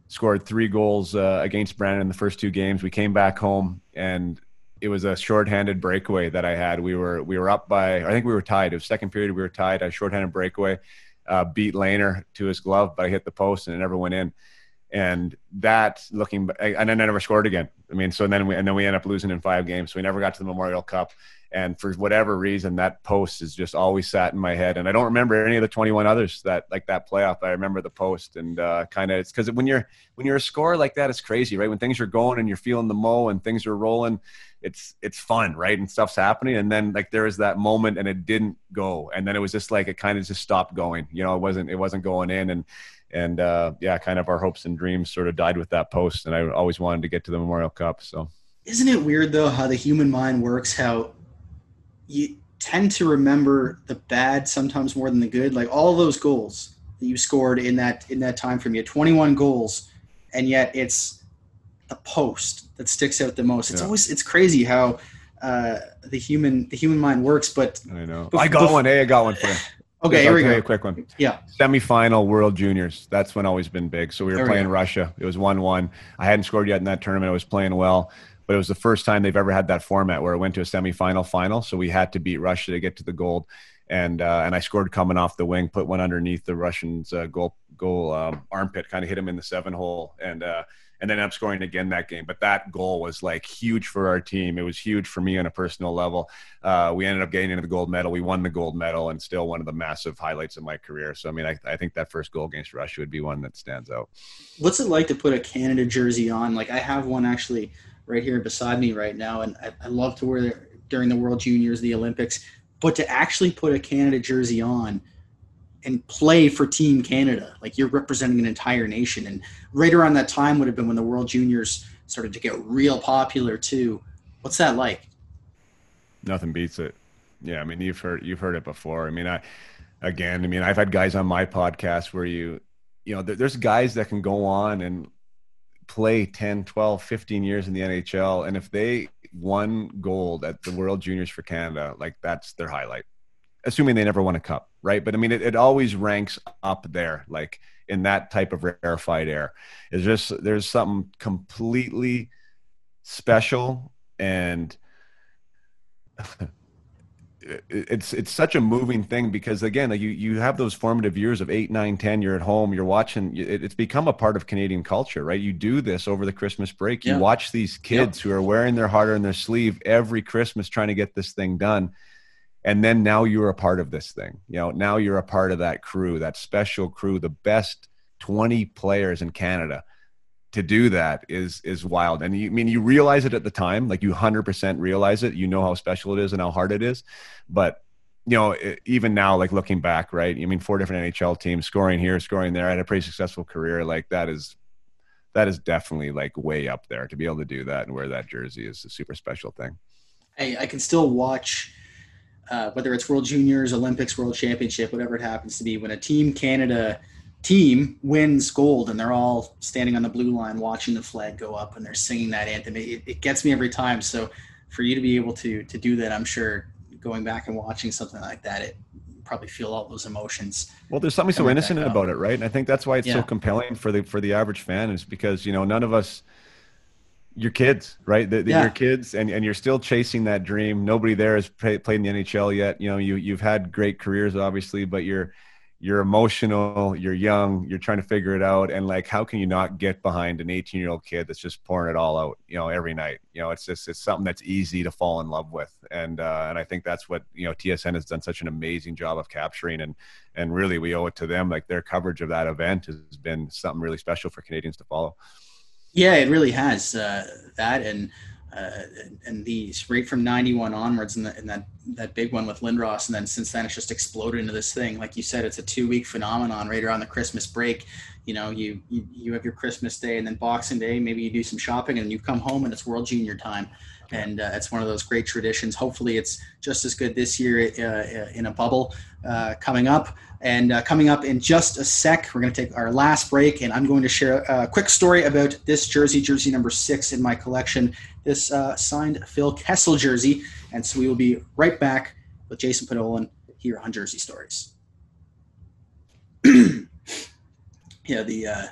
Scored three goals uh, against Brandon in the first two games. We came back home and it was a shorthanded breakaway that I had. We were we were up by I think we were tied. It was second period. We were tied. A shorthanded breakaway uh, beat Laner to his glove, but I hit the post and it never went in. And that looking, and then I never scored again. I mean, so then we, and then we end up losing in five games. So we never got to the Memorial Cup. And for whatever reason that post has just always sat in my head. And i don't remember any of the 21 others that like that playoff i remember the post. And uh, kind of it's because when you're when you're a scorer like that it's crazy right? When things are going and you're feeling the mo and things are rolling it's it's fun right? And stuff's happening. And then like there was that moment and it didn't go. And then it was just like it kind of just stopped going. You know it wasn't it wasn't going in. And and uh, yeah kind of our hopes and dreams sort of died with that post. And i always wanted to get to the memorial cup so. Isn't it weird though how the human mind works how you tend to remember the bad sometimes more than the good. Like all those goals that you scored in that in that time frame, you had 21 goals, and yet it's the post that sticks out the most. It's yeah. always it's crazy how uh, the human the human mind works. But I know bef- I got bef- one. Hey, I got one for you. Okay, here we go. A quick one. Yeah. Semifinal World Juniors. That's when always been big. So we were there playing we Russia. It was one-one. I hadn't scored yet in that tournament. I was playing well but it was the first time they've ever had that format where it went to a semifinal final. So we had to beat Russia to get to the gold. And uh, and I scored coming off the wing, put one underneath the Russians' uh, goal goal um, armpit, kind of hit him in the seven hole, and uh, and then I'm scoring again that game. But that goal was like huge for our team. It was huge for me on a personal level. Uh, we ended up getting into the gold medal. We won the gold medal, and still one of the massive highlights of my career. So I mean, I, I think that first goal against Russia would be one that stands out. What's it like to put a Canada jersey on? Like I have one actually right here beside me right now, and I, I love to wear it during the World Juniors, the Olympics, but to actually put a Canada jersey on and play for Team Canada, like you're representing an entire nation. And right around that time would have been when the World Juniors started to get real popular too. What's that like? Nothing beats it. Yeah, I mean you've heard you've heard it before. I mean I again, I mean I've had guys on my podcast where you you know there's guys that can go on and play 10, 12, 15 years in the NHL. And if they won gold at the World Juniors for Canada, like that's their highlight, assuming they never won a cup, right? But I mean, it, it always ranks up there, like in that type of rarefied air. It's just, there's something completely special and it's it's such a moving thing because again you you have those formative years of 8 9 10 you're at home you're watching it's become a part of canadian culture right? You do this over the christmas break. You yeah. watch these kids who are wearing their heart on their sleeve every christmas trying to get this thing done. And then now you're a part of this thing you know now you're a part of that crew that special crew the best 20 players in canada to do that is is wild. And you I mean you realize it at the time like you 100% realize it. You know how special it is and how hard it is. But you know even now like looking back right i mean four different nhl teams scoring here scoring there. I had a pretty successful career. Like that is that is definitely like way up there to be able to do that and wear that jersey is a super special thing. Hey i can still watch uh, whether it's world juniors olympics world championship whatever it happens to be when a team canada team wins gold and they're all standing on the blue line watching the flag go up and they're singing that anthem it, it gets me every time so for you to be able to to do that i'm sure going back and watching something like that it probably feel all those emotions well there's something so innocent about it right and i think that's why it's yeah. so compelling for the for the average fan is because you know none of us your kids, right? The, the, yeah. Your kids, and, and you're still chasing that dream. Nobody there has play, played in the NHL yet. You know, you you've had great careers, obviously, but you're you're emotional, you're young, you're trying to figure it out, and like, how can you not get behind an 18 year old kid that's just pouring it all out, you know, every night? You know, it's just it's something that's easy to fall in love with, and uh, and I think that's what you know TSN has done such an amazing job of capturing, and and really we owe it to them. Like their coverage of that event has been something really special for Canadians to follow. Yeah, it really has uh, that, and uh, and these right from 91 onwards and, the, and, that that big one with Lindros and then since then it's just exploded into this thing. Like you said it's a two week phenomenon right around the Christmas break. You know you, you you have your Christmas day and then Boxing Day maybe you do some shopping and you come home and it's World Junior time and uh, it's one of those great traditions. Hopefully, it's just as good this year uh, uh, in a bubble uh, coming up. And uh, coming up in just a sec, we're going to take our last break, and I'm going to share a quick story about this jersey, jersey number six in my collection. This uh, signed Phil Kessel jersey, and so we will be right back with Jason Podollan here on Jersey Stories. yeah, the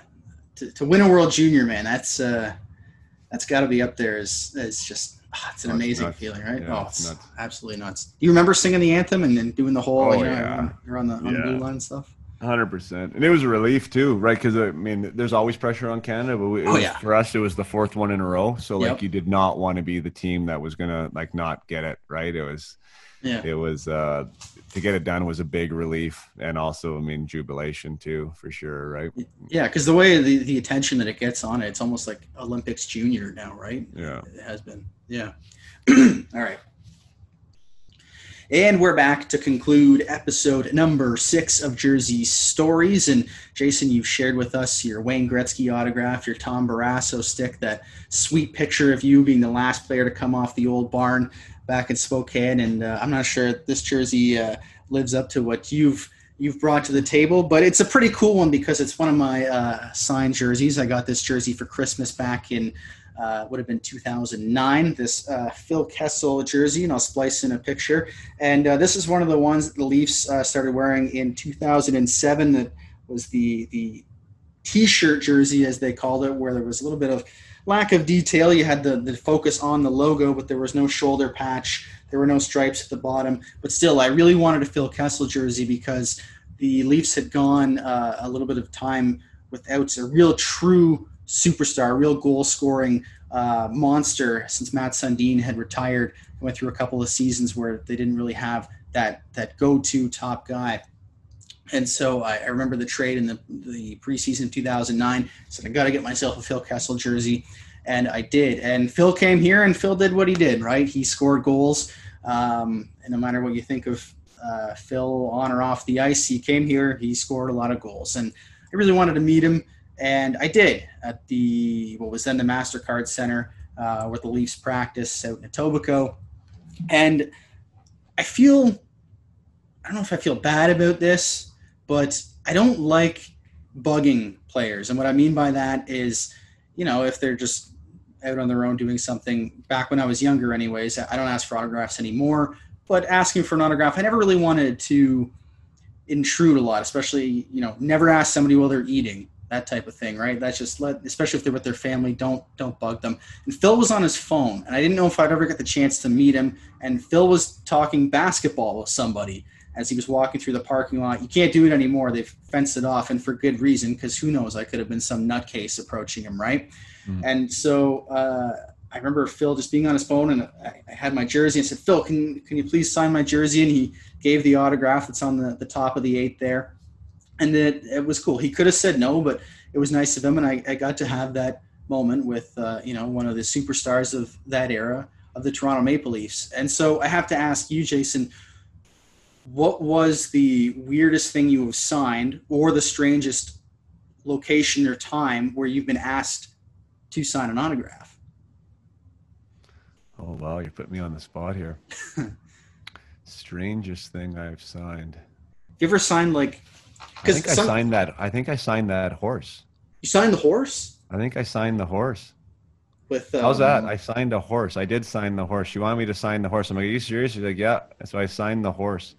to, to, win a World Junior, man, that's that's got to be up there. Is is just Oh, it's an oh, amazing it's feeling, right? Yeah, oh, it's, it's absolutely nuts. Do you remember singing the anthem and then doing the whole, oh, you know, yeah. you're on the, on yeah. the blue line stuff? Hundred percent, and it was a relief too, right? Because I mean, there's always pressure on Canada, but we, Oh, was, yeah. for us, it was the fourth one in a row. So like, Yep. you did not want to be the team that was gonna like not get it, right? It was, Yeah. it was uh to get it done was a big relief, and also, I mean, jubilation too, for sure, right? Yeah, because the way the, the attention that it gets on it, it's almost like Olympics junior now, right? Yeah. It has been. Yeah. All right. And we're back to conclude episode number six of Jersey Stories. And Jason, you've shared with us your Wayne Gretzky autograph, your Tom Barrasso stick, that sweet picture of you being the last player to come off the old barn back in Spokane. And uh, I'm not sure this jersey uh, lives up to what you've you've brought to the table, but it's a pretty cool one because it's one of my uh, signed jerseys. I got this jersey for Christmas back in uh, would have been 2009. This uh, Phil Kessel jersey, and I'll splice in a picture. And uh, this is one of the ones that the Leafs uh, started wearing in 2007. That was the the T-shirt jersey, as they called it, where there was a little bit of lack of detail. You had the the focus on the logo, but there was no shoulder patch. There were no stripes at the bottom. But still, I really wanted a Phil Kessel jersey because the Leafs had gone uh, a little bit of time without a real true superstar, real goal scoring uh, monster since Matt Sundin had retired. Went through a couple of seasons where they didn't really have that that go to top guy. And so I, I remember the trade in the, the preseason of 2009. Said I got to get myself a Phil Kessel jersey, and I did. And Phil came here, and Phil did what he did. Right, he scored goals. Um, and no matter what you think of uh, Phil on or off the ice, he came here. He scored a lot of goals, and I really wanted to meet him, and I did at the what was then the Mastercard Center, uh, where the Leafs practice out in Etobicoke, and I feel I don't know if I feel bad about this, but I don't like bugging players, and what I mean by that is, you know, if they're just out on their own doing something. Back when I was younger, anyways, I don't ask for autographs anymore. But asking for an autograph, I never really wanted to intrude a lot, especially you know, never ask somebody while they're eating that type of thing, right? That's just let, especially if they're with their family, don't don't bug them. And Phil was on his phone, and I didn't know if I'd ever get the chance to meet him. And Phil was talking basketball with somebody as he was walking through the parking lot. You can't do it anymore; they've fenced it off, and for good reason, because who knows? I could have been some nutcase approaching him, right? Mm. And so uh, I remember Phil just being on his phone, and I, I had my jersey. and said, "Phil, can can you please sign my jersey?" And he gave the autograph that's on the, the top of the eight there and it, it was cool. He could have said no, but it was nice of him, and I, I got to have that moment with uh, you know one of the superstars of that era of the Toronto Maple Leafs. And so I have to ask you, Jason, what was the weirdest thing you have signed, or the strangest location or time where you've been asked to sign an autograph? Oh wow, you put me on the spot here. Strangest thing I've signed. You ever signed like? I think I signed that. I think I signed that horse. You signed the horse I think I signed the horse. with. Um, How's that? I signed a horse. I did sign the horse. You want me to sign the horse? I'm like, are you serious? She's like, yeah. So I signed the horse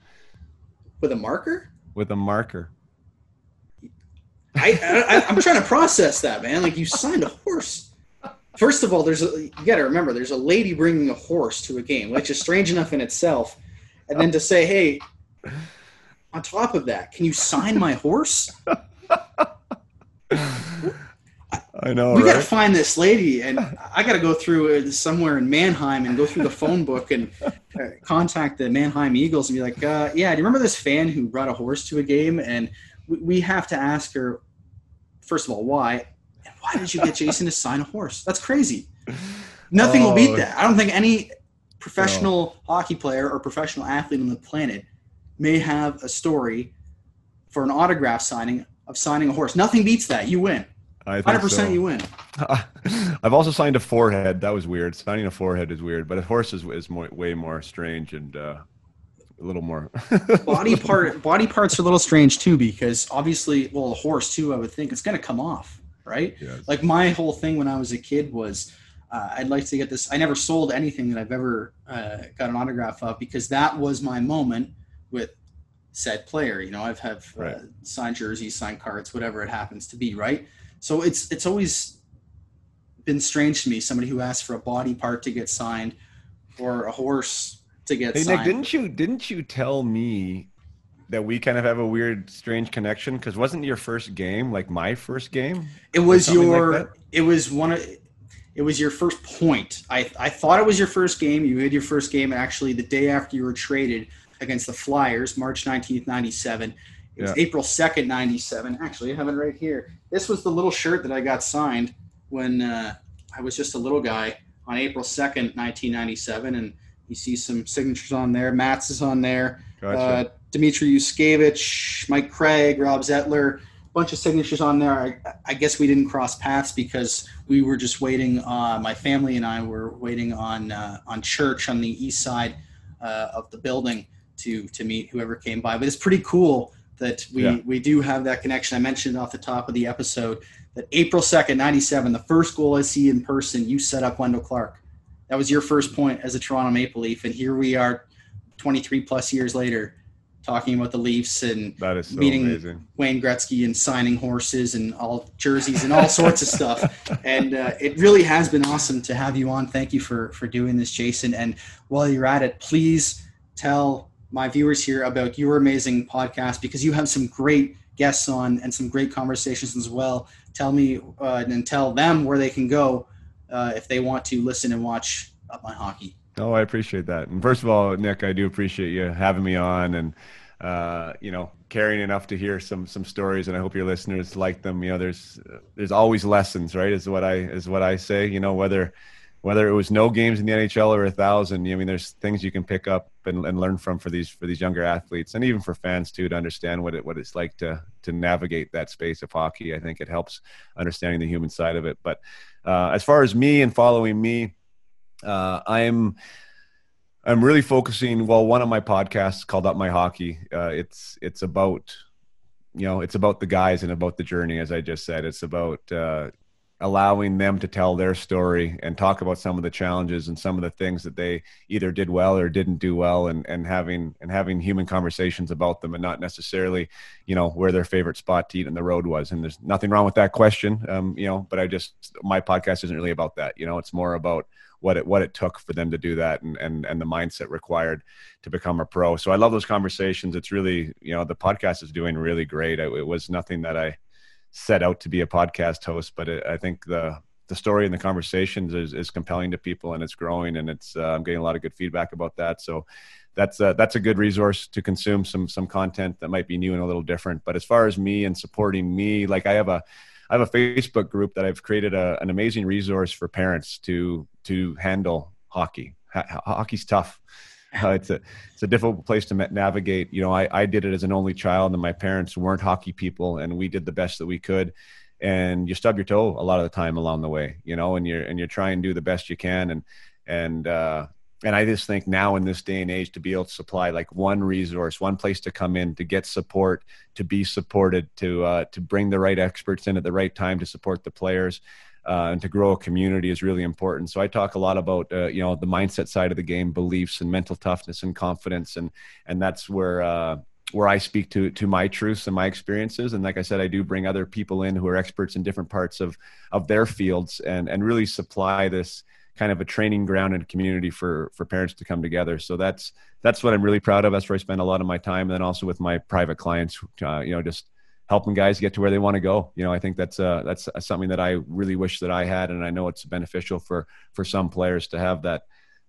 with a marker? with a marker. I, I I'm trying to process that, man. Like you signed a horse. First of all, there's a, you got to remember there's a lady bringing a horse to a game, which is strange enough in itself. And then to say, hey, on top of that, can you sign my horse? I know, we got to find this lady, and I got to go through somewhere in Mannheim and go through the phone book and uh, contact the Mannheim Eagles and be like, uh, "Yeah, do you remember this fan who brought a horse to a game?" And we, we have to ask her, first of all, why, and why did you get Jason to sign a horse? That's crazy. Nothing will beat Oh. that. I don't think any professional hockey player or professional athlete on the planet may have a story for an autograph signing of signing a horse. Nothing beats that. You win. I think Hundred percent, so. you win. I've also signed a forehead. That was weird. Signing a forehead is weird, but a horse is, is more, way more strange and uh, a little more. body part body parts are a little strange too because obviously well a horse too i would think it's going to come off right Yes. like my whole thing when i was a kid was uh, i'd like to get this i never sold anything that i've ever uh, got an autograph of because that was my moment with said player you know i've have uh, signed jerseys signed cards whatever it happens to be right so it's it's always been strange to me somebody who asks for a body part to get signed or a horse to get Hey signed Nick, didn't you didn't you tell me that we kind of have a weird, strange connection because wasn't your first game like my first game? It was your. Like it was one of. It was your first point. I I thought it was your first game. You had your first game actually the day after you were traded against the Flyers, March 19th, 97. It was yeah. April 2nd, 97. Actually, I have it right here. This was the little shirt that I got signed when uh, I was just a little guy on April 2nd, 1997. And you see some signatures on there. Matt's is on there. Gotcha. Uh, Dmitry Yushkevich, Mike Craig, Rob Zettler, a bunch of signatures on there. I, I, guess we didn't cross paths because we were just waiting. Uh, my family and I were waiting on uh, on church on the east side uh, of the building to to meet whoever came by. But it's pretty cool that we yeah. we do have that connection. I mentioned off the top of the episode that April second, ninety seven, the first goal I see in person, you set up Wendel Clark. That was your first point as a Toronto Maple Leaf, and here we are, twenty three plus years later, talking about the Leafs and so meeting amazing. Wayne Gretzky and signing horses and all jerseys and all sorts of stuff. And uh, it really has been awesome to have you on. Thank you for for doing this, Jason. And while you're at it, please tell my viewers here about your amazing podcast because you have some great guests on and some great conversations as well. Tell me uh, and tell them where they can go uh, if they want to listen and watch Up My Hockey. Oh, I appreciate that. And first of all, Nick, I do appreciate you having me on and uh, you know caring enough to hear some some stories. And I hope your listeners like them. You know, there's there's always lessons, right? Is what I is what I say. You know, whether whether it was no games in the NHL or a thousand, I mean, there's things you can pick up and, and, learn from for these for these younger athletes, and even for fans too, to understand what it what it's like to to navigate that space of hockey. I think it helps understanding the human side of it. But uh, as far as me and following me, uh, I'm I'm really focusing. Well, one of my podcasts called Up My Hockey. Uh, it's it's about you know it's about the guys and about the journey, as I just said. It's about uh, allowing them to tell their story and talk about some of the challenges and some of the things that they either did well or didn't do well and, and having and having human conversations about them and not necessarily you know where their favorite spot to eat in the road was. And there's nothing wrong with that question um, you know but i just my podcast isn't really about that you know it's more about what it what it took for them to do that and and and the mindset required to become a pro. So i love those conversations. It's really you know the podcast is doing really great. It, it was nothing that i set out to be a podcast host, but it, I think the the story and the conversations is, is compelling to people and it's growing and it's uh, I'm getting a lot of good feedback about that. So that's a, that's a good resource to consume some some content that might be new and a little different. But as far as me and supporting me, like I have a I have a Facebook group that I've created a, an amazing resource for parents to to handle hockey. hockey's tough uh, it's a it's a difficult place to navigate. You know, I I did it as an only child, and my parents weren't hockey people, and we did the best that we could. And you stub your toe a lot of the time along the way, you know, and you're and you're trying to do the best you can, and and uh, and I just think now in this day and age to be able to supply like one resource, one place to come in to get support, to be supported, to uh, to bring the right experts in at the right time to support the players uh, and to grow a community is really important. So I talk a lot about uh, you know the mindset side of the game, beliefs and mental toughness and confidence, and and that's where uh, where I speak to to my truths and my experiences. And like I said, I do bring other people in who are experts in different parts of of their fields, and and really supply this kind of a training ground and community for for parents to come together. So that's that's what I'm really proud of. That's where I spend a lot of my time, and then also with my private clients, uh, you know, just helping guys get to where they want to go. You know, I think that's uh, that's something that I really wish that I had, and I know it's beneficial for for some players to have that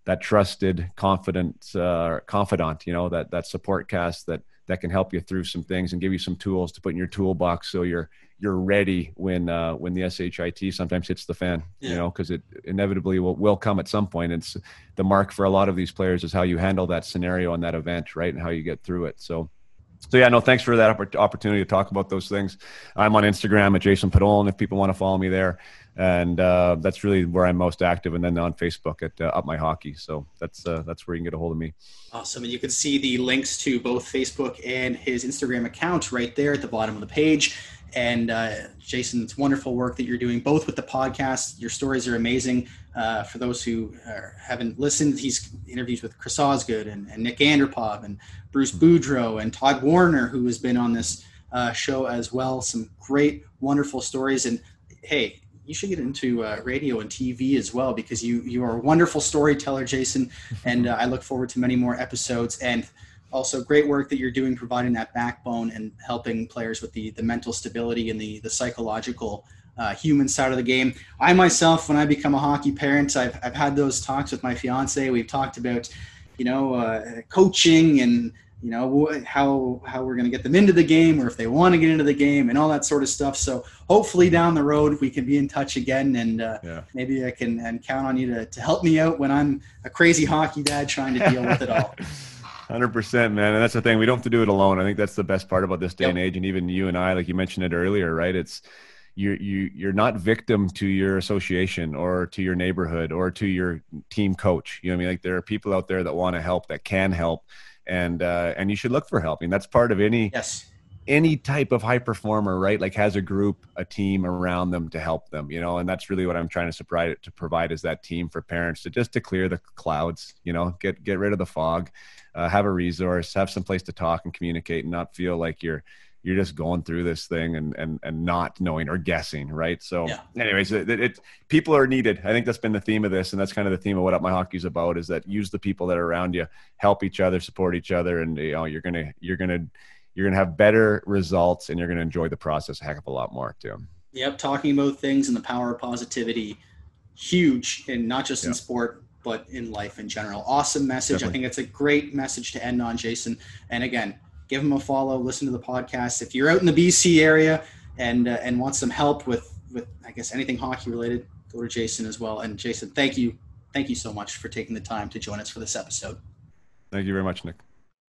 that trusted, confident uh, confidant. You know, that that support cast that that can help you through some things and give you some tools to put in your toolbox so you're you're ready when uh, when the shit sometimes hits the fan. Yeah. You know, because it inevitably will will come at some point. It's the mark for a lot of these players is how you handle that scenario and that event, right, and how you get through it. So so yeah, no, thanks for that opportunity to talk about those things. I'm on Instagram at Jason Podollan if people want to follow me there, and uh, that's really where I'm most active. And then on Facebook at uh, Up My Hockey. So that's uh, that's where you can get a hold of me. Awesome, and you can see the links to both Facebook and his Instagram account right there at the bottom of the page. And uh, Jason, it's wonderful work that you're doing, both with the podcast. Your stories are amazing. Uh, for those who are, haven't listened, he's interviews with Chris Osgood and, and, Nick Antropov and Bruce Boudreau and Todd Warriner, who has been on this uh, show as well. Some great, wonderful stories. And hey, you should get into uh, radio and TV as well because you you are a wonderful storyteller, Jason. And uh, I look forward to many more episodes. And also great work that you're doing providing that backbone and helping players with the the mental stability and the the psychological uh, human side of the game. I myself, when I become a hockey parent, I've, I've had those talks with my fiance. We've talked about, you know, uh, coaching and you know how how we're going to get them into the game or if they want to get into the game and all that sort of stuff so hopefully down the road we can be in touch again and uh, yeah. maybe i can and count on you to, to help me out when i'm a crazy hockey dad trying to deal with it all Hundred percent, man, and that's the thing. We don't have to do it alone. I think that's the best part about this day yep. and age. And even you and I, like you mentioned it earlier, right? It's you you you're not victim to your association or to your neighborhood or to your team coach. You know what I mean? Like there are people out there that want to help, that can help, and uh, and you should look for help. I mean, that's part of any yes any type of high performer, right? Like has a group, a team around them to help them, you know, and that's really what I'm trying to provide to provide is that team for parents to just to clear the clouds, you know, get get rid of the fog, uh, have a resource, have some place to talk and communicate, and not feel like you're you're just going through this thing and and and not knowing or guessing, right? So, yeah. anyways, it, it, people are needed. I think that's been the theme of this, and that's kind of the theme of what Up My Hockey is about: is that use the people that are around you, help each other, support each other, and you know you're gonna you're gonna you're gonna have better results, and you're gonna enjoy the process a heck of a lot more too. Yep, talking about things and the power of positivity, huge, and not just in sport, but in life in general. Awesome message. Definitely. I think it's a great message to end on, Jason. And again, give them a follow, listen to the podcast. If you're out in the BC area and uh, and want some help with with I guess anything hockey related, go to Jason as well. And Jason, thank you, thank you so much for taking the time to join us for this episode. Thank you very much, Nick.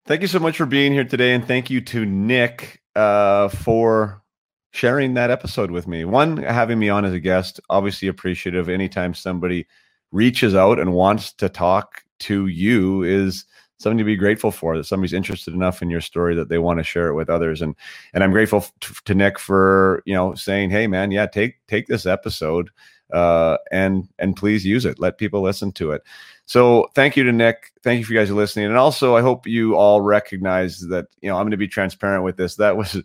Thank you so much for being here today, and thank you to Nick uh, for sharing that episode with me. One, having me on as a guest, obviously appreciative. Anytime somebody reaches out and wants to talk to you is something to be grateful for that somebody's interested enough in your story that they want to share it with others. And and i'm grateful to, nick for you know saying hey man yeah take take this episode uh, and and please use it. Let people listen to it. So thank you to nick. Thank you for you guys listening. And also i hope you all recognize that you know i'm going to be transparent with this. That was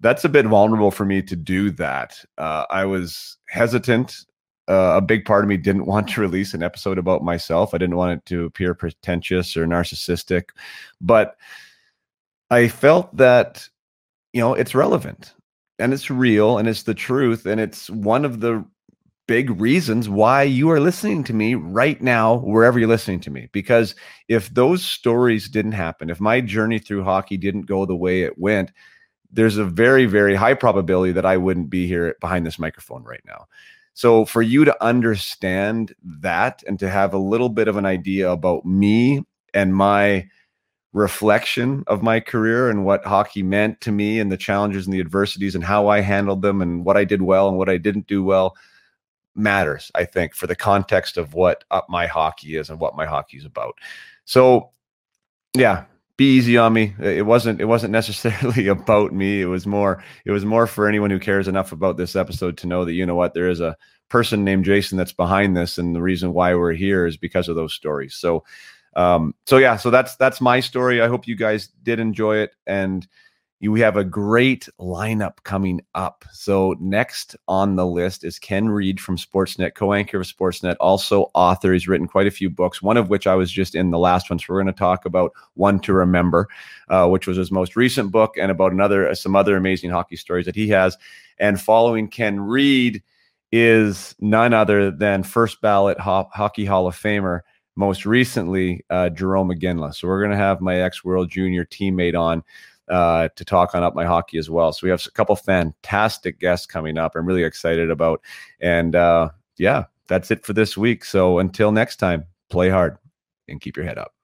that's a bit vulnerable for me to do that. Uh, i was hesitant uh, a big part of me didn't want to release an episode about myself. I didn't want it to appear pretentious or narcissistic, but I felt that you know it's relevant and it's real and it's the truth and it's one of the big reasons why you are listening to me right now wherever you're listening to me because if those stories didn't happen if my journey through hockey didn't go the way it went there's a very very high probability that I wouldn't be here behind this microphone right now so for you to understand that and to have a little bit of an idea about me and my reflection of my career and what hockey meant to me and the challenges and the adversities and how I handled them and what I did well and what I didn't do well matters, I think, for the context of what up my hockey is and what my hockey is about. So yeah, be easy on me. It wasn't it wasn't necessarily about me. It was more it was more for anyone who cares enough about this episode to know that you know what there is a person named Jason that's behind this and the reason why we're here is because of those stories. So um so yeah, so that's that's my story. I hope you guys did enjoy it and we have a great lineup coming up. So next on the list is Ken Reid from Sportsnet, co-anchor of Sportsnet, also author. He's written quite a few books, one of which I was just in the last one. So we're going to talk about One to Remember, uh, which was his most recent book, and about another uh, some other amazing hockey stories that he has. And following Ken Reid is none other than first ballot ho- hockey Hall of Famer most recently uh, Jarome Iginla. So we're going to have my ex World Junior teammate on uh, to talk on Up My Hockey as well. So we have a couple fantastic guests coming up. I'm really excited about. And uh, yeah, that's it for this week. So until next time, play hard and keep your head up.